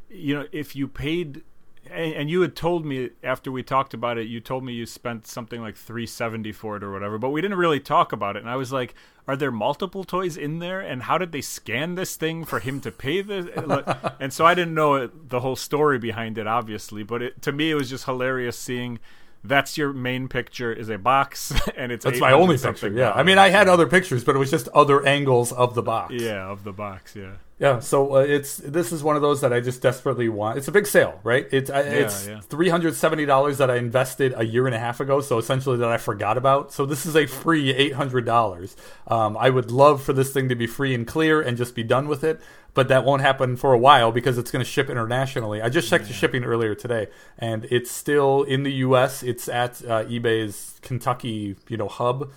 S1: You know, if you paid, and, and you had told me after we talked about it, you told me you spent something like three seventy for it or whatever, but we didn't really talk about it. And I was like, are there multiple toys in there? And how did they scan this thing for him to pay this? and so I didn't know it, the whole story behind it, obviously, but it, to me, it was just hilarious seeing. That's your main picture is a box, and it's
S2: That's my only
S1: 800
S2: picture. Yeah, I mean. I had other pictures, but it was just other angles of the box.
S1: Yeah, of the box. Yeah.
S2: Yeah, so uh, it's this is one of those that I just desperately want. It's a big sale, right? It's I it's
S1: yeah.
S2: three hundred seventy dollars that I invested a year and a half ago. So essentially that I forgot about. So this is a free eight hundred dollars. Um, I would love for this thing to be free and clear and just be done with it, but that won't happen for a while because it's going to ship internationally. I just checked the shipping earlier today, and it's still in the U.S. It's at uh, eBay's Kentucky, you know, hub,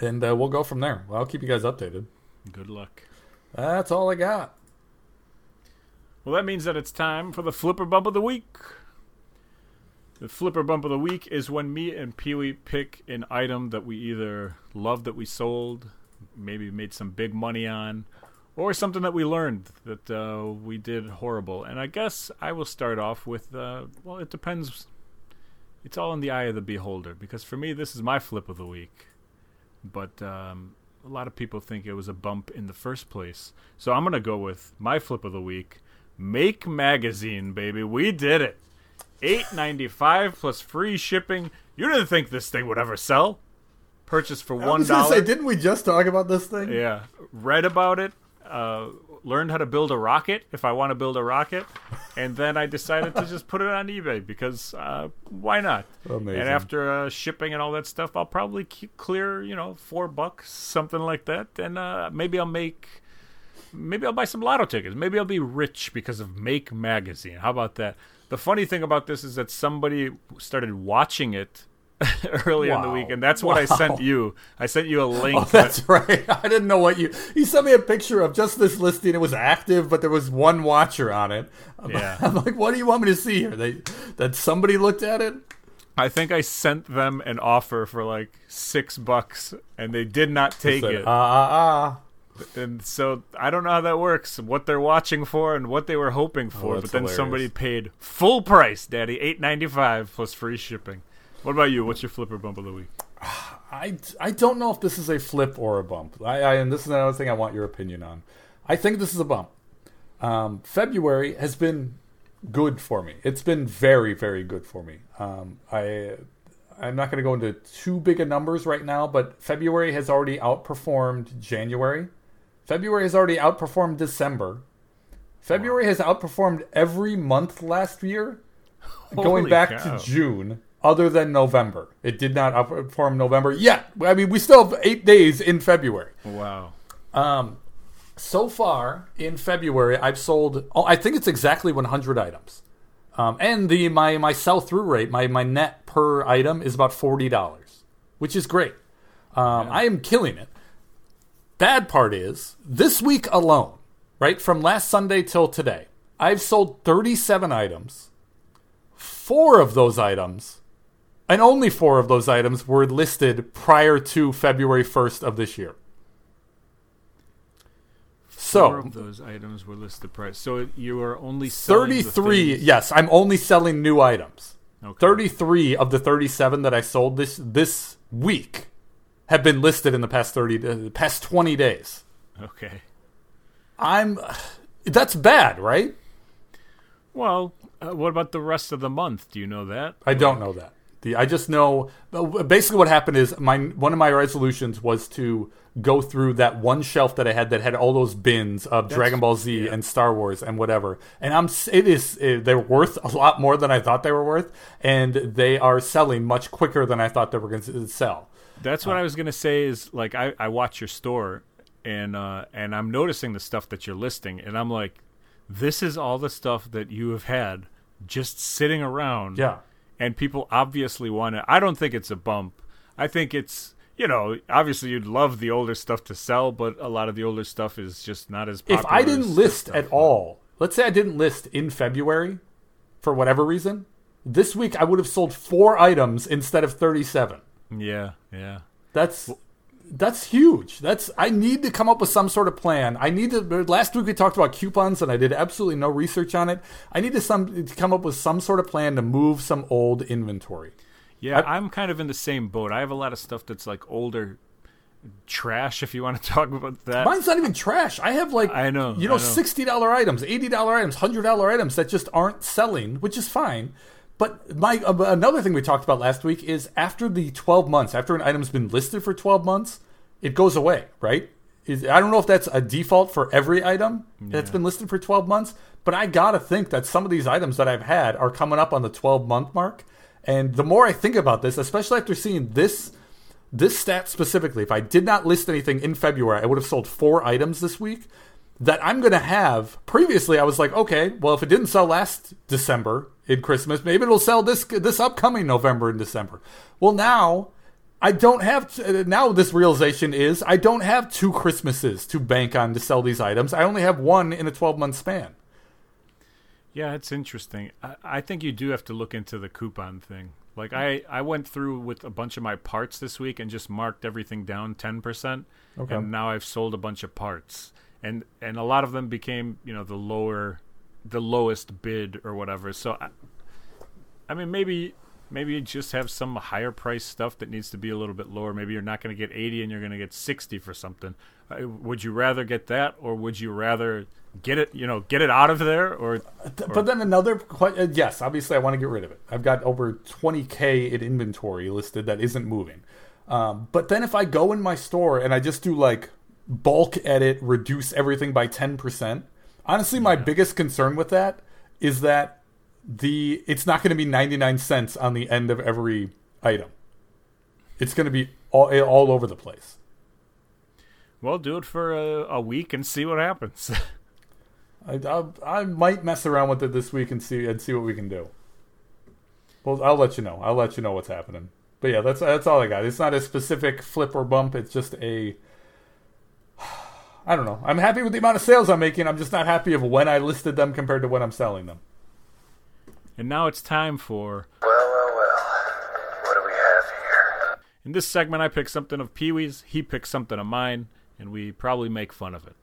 S2: and uh, we'll go from there. Well, I'll keep you guys updated.
S1: Good luck.
S2: That's all I got.
S1: Well, that means that it's time for the flipper bump of the week. The flipper bump of the week is when me and Pee Wee pick an item that we either love that we sold, maybe made some big money on, or something that we learned that uh, we did horrible. And I guess I will start off with uh, well, it depends. It's all in the eye of the beholder because for me, this is my flip of the week. But um, a lot of people think it was a bump in the first place. So I'm going to go with my flip of the week. Make Magazine, baby. We did it. Eight ninety five plus free shipping. You didn't think this thing would ever sell. Purchased for one
S2: say, didn't we just talk about this thing?
S1: Yeah. Read about it. Uh, learned how to build a rocket if I want to build a rocket, and then I decided to just put it on eBay because uh, why not?
S2: Amazing.
S1: And after uh, shipping and all that stuff, I'll probably clear, you know, four bucks, something like that, and uh, maybe I'll make. Maybe I'll buy some lotto tickets. Maybe I'll be rich because of Make Magazine. How about that? The funny thing about this is that somebody started watching it earlier in the
S2: Wow.
S1: week, and that's what I sent you. I sent you a link.
S2: Oh, that's right. I didn't know what you. He sent me a picture of just this listing. It was active, but there was one watcher on it. I'm,
S1: Yeah.
S2: I'm like, what do you want me to see here? They that somebody looked at it.
S1: I think I sent them an offer for like six bucks, and they did not take
S2: Said,
S1: it.
S2: ah ah ah.
S1: and so I don't know how that works, what they're watching for, and what they were hoping for. but
S2: Oh, that's
S1: then
S2: hilarious.
S1: somebody paid full price, Daddy, eight ninety five plus free shipping. What about you? What's your flipper bump of the week?
S2: I, I don't know if this is a flip or a bump. I, I and this is another thing I want your opinion on. I think this is a bump. Um, February has been good for me. It's been very very good for me. Um, I I'm not going to go into too big of numbers right now, but February has already outperformed January. February has already outperformed December. February has outperformed every month last year, going back
S1: cow.
S2: to June, other than November. It did not outperform November yet. I mean, we still have eight days in February.
S1: Wow.
S2: Um, so far in February, I've sold. Oh, I think it's exactly 100 items, um, and the my my sell through rate, my my net per item is about forty dollars, which is great. Um, I am killing it. Bad part is this week alone, right from last Sunday till today, I've sold 37 items. Four of those items, and only four of those items, were listed prior to February 1st of this year.
S1: Four
S2: So
S1: of those items were listed prior. So you are only selling
S2: 33
S1: things-
S2: yes i'm only selling new items
S1: Okay.
S2: 33 of the 37 that i sold this this week have been listed in the past 30 uh, the past 20 days
S1: Okay.
S2: i'm that's bad right
S1: Well, uh, what about the rest of the month? Do you know that?
S2: I don't know that. The I just know basically what happened is my one of my resolutions was to go through that one shelf that I had that had all those bins of Dragon Ball Z
S1: yeah.
S2: and Star Wars and whatever. And I'm it is eh, they're worth a lot more than I thought they were worth, and they are selling much quicker than I thought they were going to sell.
S1: That's what I was gonna say. Is like I, I watch your store, and uh, and I'm noticing the stuff that you're listing, and I'm like, this is all the stuff that you have had just sitting around.
S2: Yeah.
S1: And people obviously want it. I don't think it's a bump. I think it's you know obviously you'd love the older stuff to sell, but a lot of the older stuff is just not as.
S2: If I didn't list at all, let's say I didn't list in February for whatever reason, this week I would have sold four items instead of 37.
S1: Yeah, yeah.
S2: That's that's huge. That's I need to come up with some sort of plan. I need to. Last week we talked about coupons, and I did absolutely no research on it. I need to some to come up with some sort of plan to move some old inventory.
S1: Yeah, I'm kind of in the same boat. I have a lot of stuff that's like older trash, if you want to talk about that.
S2: Mine's not even trash. I have like
S1: I know,
S2: you know,
S1: know.
S2: sixty dollar items, eighty dollar items, hundred dollar items that just aren't selling, which is fine. But my uh, another thing we talked about last week is after the twelve months, after an item's been listed for twelve months, it goes away, right? Is, I don't know if that's a default for every item that's
S1: Yeah.
S2: been listed for twelve months, but I gotta think that some of these items that I've had are coming up on the twelve month mark. And the more I think about this, especially after seeing this this stat specifically, if I did not list anything in February, I would have sold four items this week that I'm going to have. Previously, I was like, okay, well, if it didn't sell last December in Christmas, maybe it'll sell this this upcoming November and December. Well, now I don't have uh, now. This realization is I don't have two Christmases to bank on to sell these items. I only have one in a 12 month span.
S1: Yeah, it's interesting. I, I think you do have to look into the coupon thing. Like I, I went through with a bunch of my parts this week and just marked everything down ten percent,
S2: Okay.
S1: and now I've sold a bunch of parts, and and a lot of them became you know the lower, the lowest bid or whatever. So, I, I mean maybe maybe you just have some higher price stuff that needs to be a little bit lower. Maybe you're not going to get eighty and you're going to get sixty for something. Uh, would you rather get that, or would you rather get it you know get it out of there, or
S2: Th- But then another uh, yes, obviously I want to get rid of it. I've got over 20k in inventory listed that isn't moving. Um, but then if I go in my store and I just do like bulk edit, reduce everything by 10%, honestly my biggest concern with that is that the it's not going to be 99 cents on the end of every item. It's going to be all eh, all over the place.
S1: Well, do it for a, a week and see what happens.
S2: I, I, I might mess around with it this week and see and see what we can do. Well, I'll let you know. I'll let you know what's happening. But yeah, that's that's all I got. It's not a specific flip or bump. It's just a. I don't know. I'm happy with the amount of sales I'm making. I'm just not happy of when I listed them compared to when I'm selling them.
S1: and now it's time for.
S3: Well, well, well. What do we have here?
S1: In this segment, I pick something of Pee Wee's, he picks something of mine, and we probably make fun of it.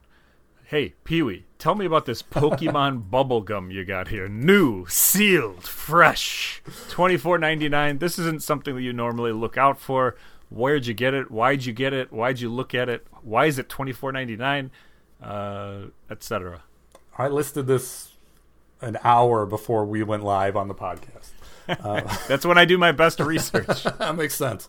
S1: Hey, Pee Wee, tell me about this Pokemon bubble gum you got here. New, sealed, fresh. Twenty four ninety nine. This isn't something that you normally look out for. Where'd you get it? Why'd you get it? Why'd you look at it? Why is it twenty four ninety nine? Uh, etc.
S2: I listed this an hour before we went live on the podcast.
S1: That's when I do my best research.
S2: that makes sense.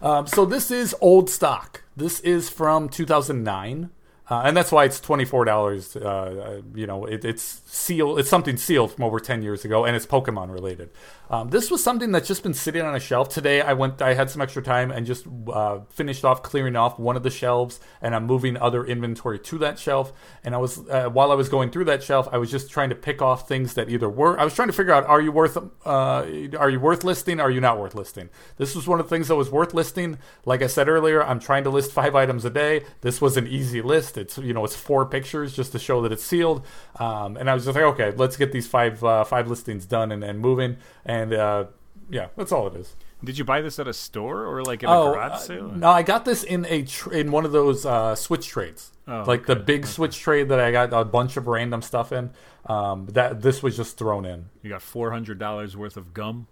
S2: Um, so this is old stock. This is from 2009, uh, and that's why it's twenty four dollars. Uh, you know, it, it's sealed. It's something sealed from over ten years ago, and it's Pokemon related. Um, this was something that's just been sitting on a shelf. Today, I went. I had some extra time and just uh, finished off clearing off one of the shelves, and I'm moving other inventory to that shelf. And I was uh, while I was going through that shelf, I was just trying to pick off things that either were. I was trying to figure out: are you worth? Uh, are you worth listing? Are you not worth listing? This was one of the things that was worth listing. Like I said earlier, I'm trying to list five items a day. This was an easy list. It's you know it's four pictures just to show that it's sealed. Um, and I was just like, okay, let's get these five uh, five listings done and, and moving. And uh, yeah, that's all it is.
S1: Did you buy this at a store or like in a
S2: Oh,
S1: garage
S2: uh,
S1: sale?
S2: no, I got this in a tr- in one of those uh, switch trades,
S1: Oh,
S2: like the
S1: okay,
S2: big switch trade that I got a bunch of random stuff in. Um, that this was just thrown in.
S1: You got four hundred dollars worth of gum.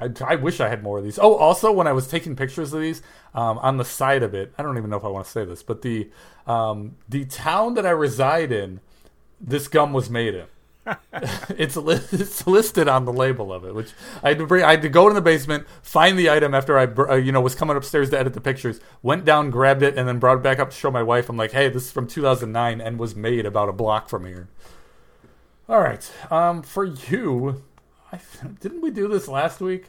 S2: I, I wish I had more of these. Oh, also, when I was taking pictures of these, um, on the side of it, I don't even know if I want to say this, but the um, the town that I reside in, this gum was made in. it's li- it's listed on the label of it, which I had to bring. I had to go in the basement, find the item after I, uh, you know, was coming upstairs to edit the pictures. Went down, grabbed it, and then brought it back up to show my wife. I'm like, "Hey, this is from 2009 and was made about a block from here." All right, um, for you, I, didn't we do this last week?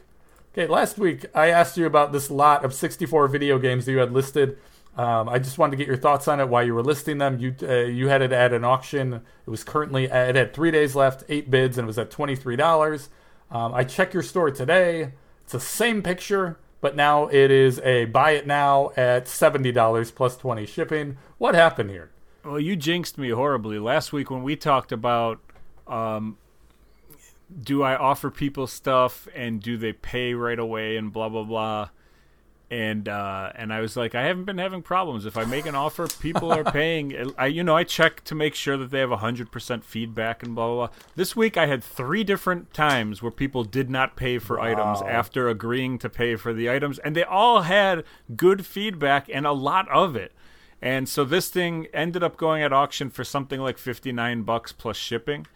S2: Okay, last week I asked you about this lot of 64 video games that you had listed. Um, I just wanted to get your thoughts on it while you were listing them. You uh, you had it at an auction. It was currently it had three days left, eight bids, and it was at twenty three dollars. Um, I checked your store today. It's the same picture, but now it is a buy it now at seventy dollars plus twenty shipping. What happened here?
S1: Well, you jinxed me horribly last week when we talked about um, do I offer people stuff and do they pay right away and blah blah blah. And uh, and I was like, I haven't been having problems. If I make an offer, people are paying. I you know I check to make sure that they have hundred percent feedback and blah, blah blah. This week I had three different times where people did not pay for items after agreeing to pay for the items, and they all had good feedback and a lot of it. And so this thing ended up going at auction for something like 59 bucks plus shipping.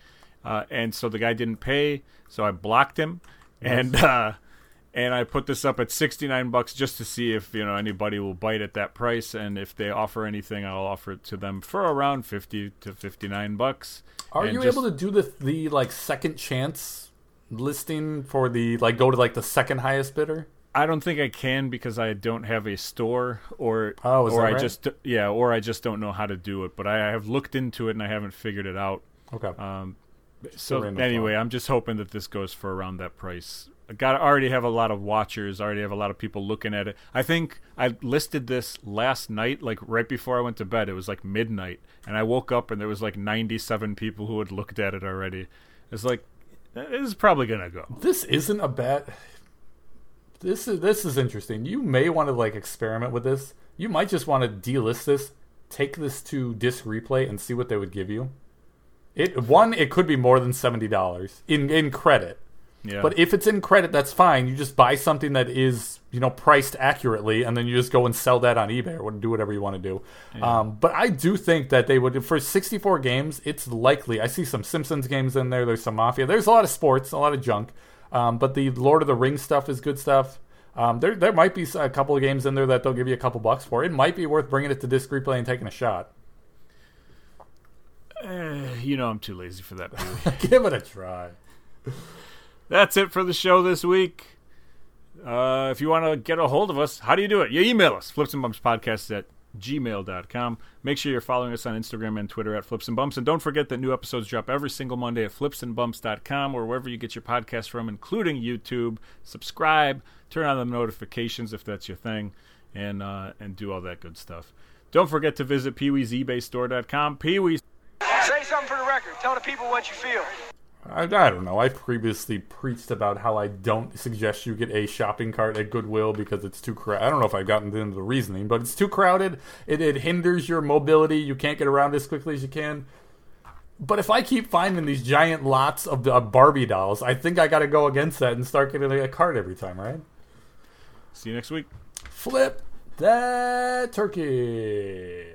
S1: Uh, and so the guy didn't pay, so I blocked him. And uh, and I put this up at 69 bucks just to see if, you know, anybody will bite at that price and if they offer anything, I'll offer it to them for around 50 to 59 bucks.
S2: Are
S1: And
S2: you
S1: just-
S2: able to do the the like second chance listing for the like go to like the second highest bidder?
S1: I don't think I can because I don't have a store or
S2: Oh,
S1: or I
S2: right?
S1: just yeah, or I just don't know how to do it, but I have looked into it and I haven't figured it out.
S2: Okay.
S1: Um, so anyway, I'm just hoping that this goes for around that price. Got already have a lot of watchers, already have a lot of people looking at it. I think I listed this last night, like right before I went to bed. It was like midnight, and I woke up and there was like 97 people who had looked at it already. It's like this is probably gonna go.
S2: this isn't a bad this is this is interesting you may want to like experiment with this you might just want to delist this take this to disc replay and see what they would give you it one it could be more than $70 in in credit
S1: Yeah,
S2: but if it's in credit that's fine you just buy something that is you know priced accurately and then you just go and sell that on ebay or do whatever you want to do um, but i do think that they would for 64 games it's likely i see some simpsons games in there there's some mafia there's a lot of sports a lot of junk um, but the lord of the rings stuff is good stuff um, there, there might be a couple of games in there that they'll give you a couple bucks for. It might be worth bringing it to disc replay and taking a shot.
S1: Eh, you know I'm too lazy for that.
S2: Give it a try.
S1: That's it for the show this week. Uh, if you want to get a hold of us, how do you do it? You email us, flips and bumps podcast at gmail.com. Make sure you're following us on Instagram and Twitter at flips and bumps. And don't forget that new episodes drop every single Monday at flipsandbumps.com or wherever you get your podcast from, including YouTube. Subscribe, turn on the notifications if that's your thing, and, uh, and do all that good stuff. Don't forget to visit peeweesebaystore.com. Peewee
S4: Say something for the record. Tell the people what you feel.
S2: I, I don't know. I previously preached about how I don't suggest you get a shopping cart at Goodwill because it's too crowded. I don't know if I've gotten into the reasoning, but it's too crowded. It, it hinders your mobility. You can't get around as quickly as you can. But if I keep finding these giant lots of uh, Barbie dolls, I think I got to go against that and start getting a cart every time, right?
S1: See you next week.
S2: Flip that turkey.